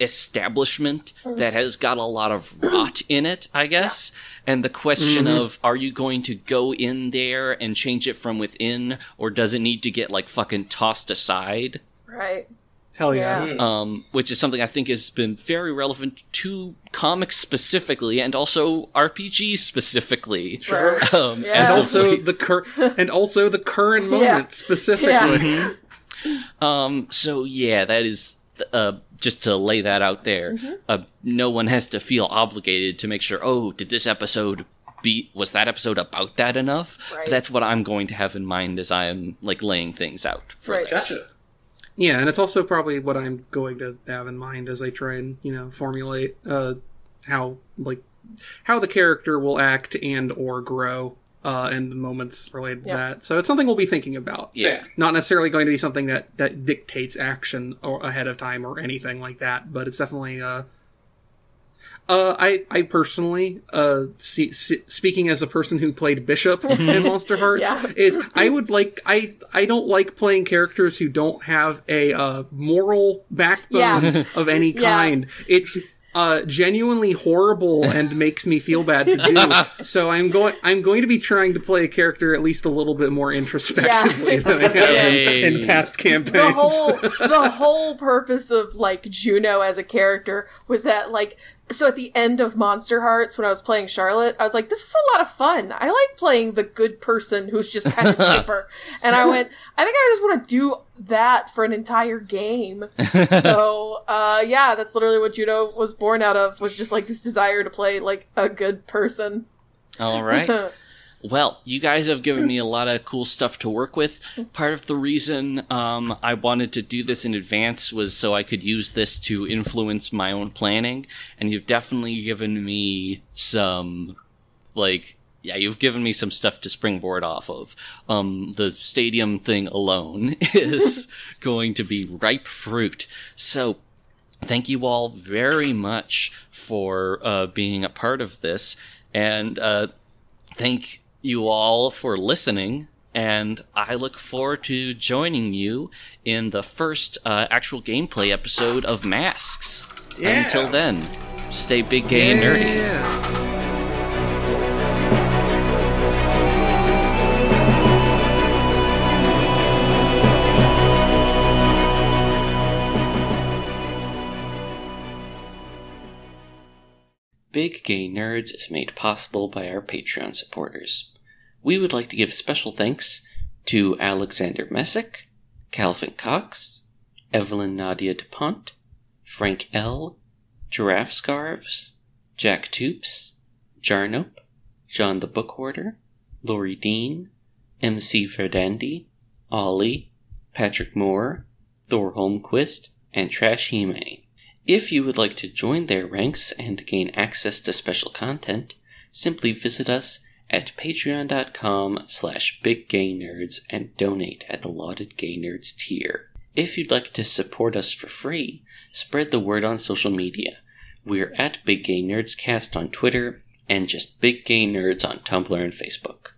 establishment that has got a lot of rot in it, I guess. And the question of are you going to go in there and change it from within, or does it need to get like fucking tossed aside? Right. Hell yeah. Yeah. um, which is something I think has been very relevant to comics specifically, and also RPGs specifically. Sure. Um, Yeah. And also the cur- and also the current moment specifically. um, so yeah, that is uh, just to lay that out there. Mm-hmm. Uh, no one has to feel obligated to make sure. Oh, did this episode be? Was that episode about that enough? Right. But that's what I'm going to have in mind as I am like laying things out. For Right. this. Gotcha. Yeah, and it's also probably what I'm going to have in mind as I try and you know formulate uh, how like how the character will act and or grow uh, and the moments related to Yeah. that. So it's something we'll be thinking about. Yeah. Not necessarily going to be something that that dictates action or ahead of time or anything like that, but it's definitely uh uh, I I personally, uh, see, see, speaking as a person who played Bishop in Monsterhearts, Yeah. is I would like I I don't like playing characters who don't have a uh, moral backbone Yeah. of any Yeah. kind. It's uh, genuinely horrible and makes me feel bad to do. so I'm going I'm going to be trying to play a character at least a little bit more introspectively Yeah. than I have in, in past campaigns. the whole the whole purpose of like Juno as a character was that like so at the end of Monsterhearts when I was playing Charlotte, I was like, this is a lot of fun. I like playing the good person who's just kind of chipper. And I went, I think I just want to do that for an entire game. so uh yeah, that's literally what Juno was born out of was just like this desire to play like a good person. All right. Well, you guys have given me a lot of cool stuff to work with. Part of the reason um, I wanted to do this in advance was so I could use this to influence my own planning. And you've definitely given me some, like, yeah, you've given me some stuff to springboard off of. Um, the stadium thing alone is going to be ripe fruit. So, thank you all very much for uh, being a part of this. And uh, thank you all for listening. And I look forward to joining you in the first uh, actual gameplay episode of Masks. Yeah. Until then, stay big, gay, and nerdy. Big Gay Nerds is made possible by our Patreon supporters. We would like to give special thanks to Alexander Messick, Calvin Cox, Evelyn Nadia DuPont, Frank L., Giraffe Scarves, Jack Toops, Jarnope, John the Book Hoarder, Lori Dean, MC Verdandi, Ollie, Patrick Moore, Thor Holmquist, and Trash Hime. If you would like to join their ranks and gain access to special content, simply visit us at patreon.com slash biggaynerds and donate at the lauded gay nerds tier. If you'd like to support us for free, spread the word on social media. We're at Big Gay Nerds Cast on Twitter and just Big Gay Nerds on Tumblr and Facebook.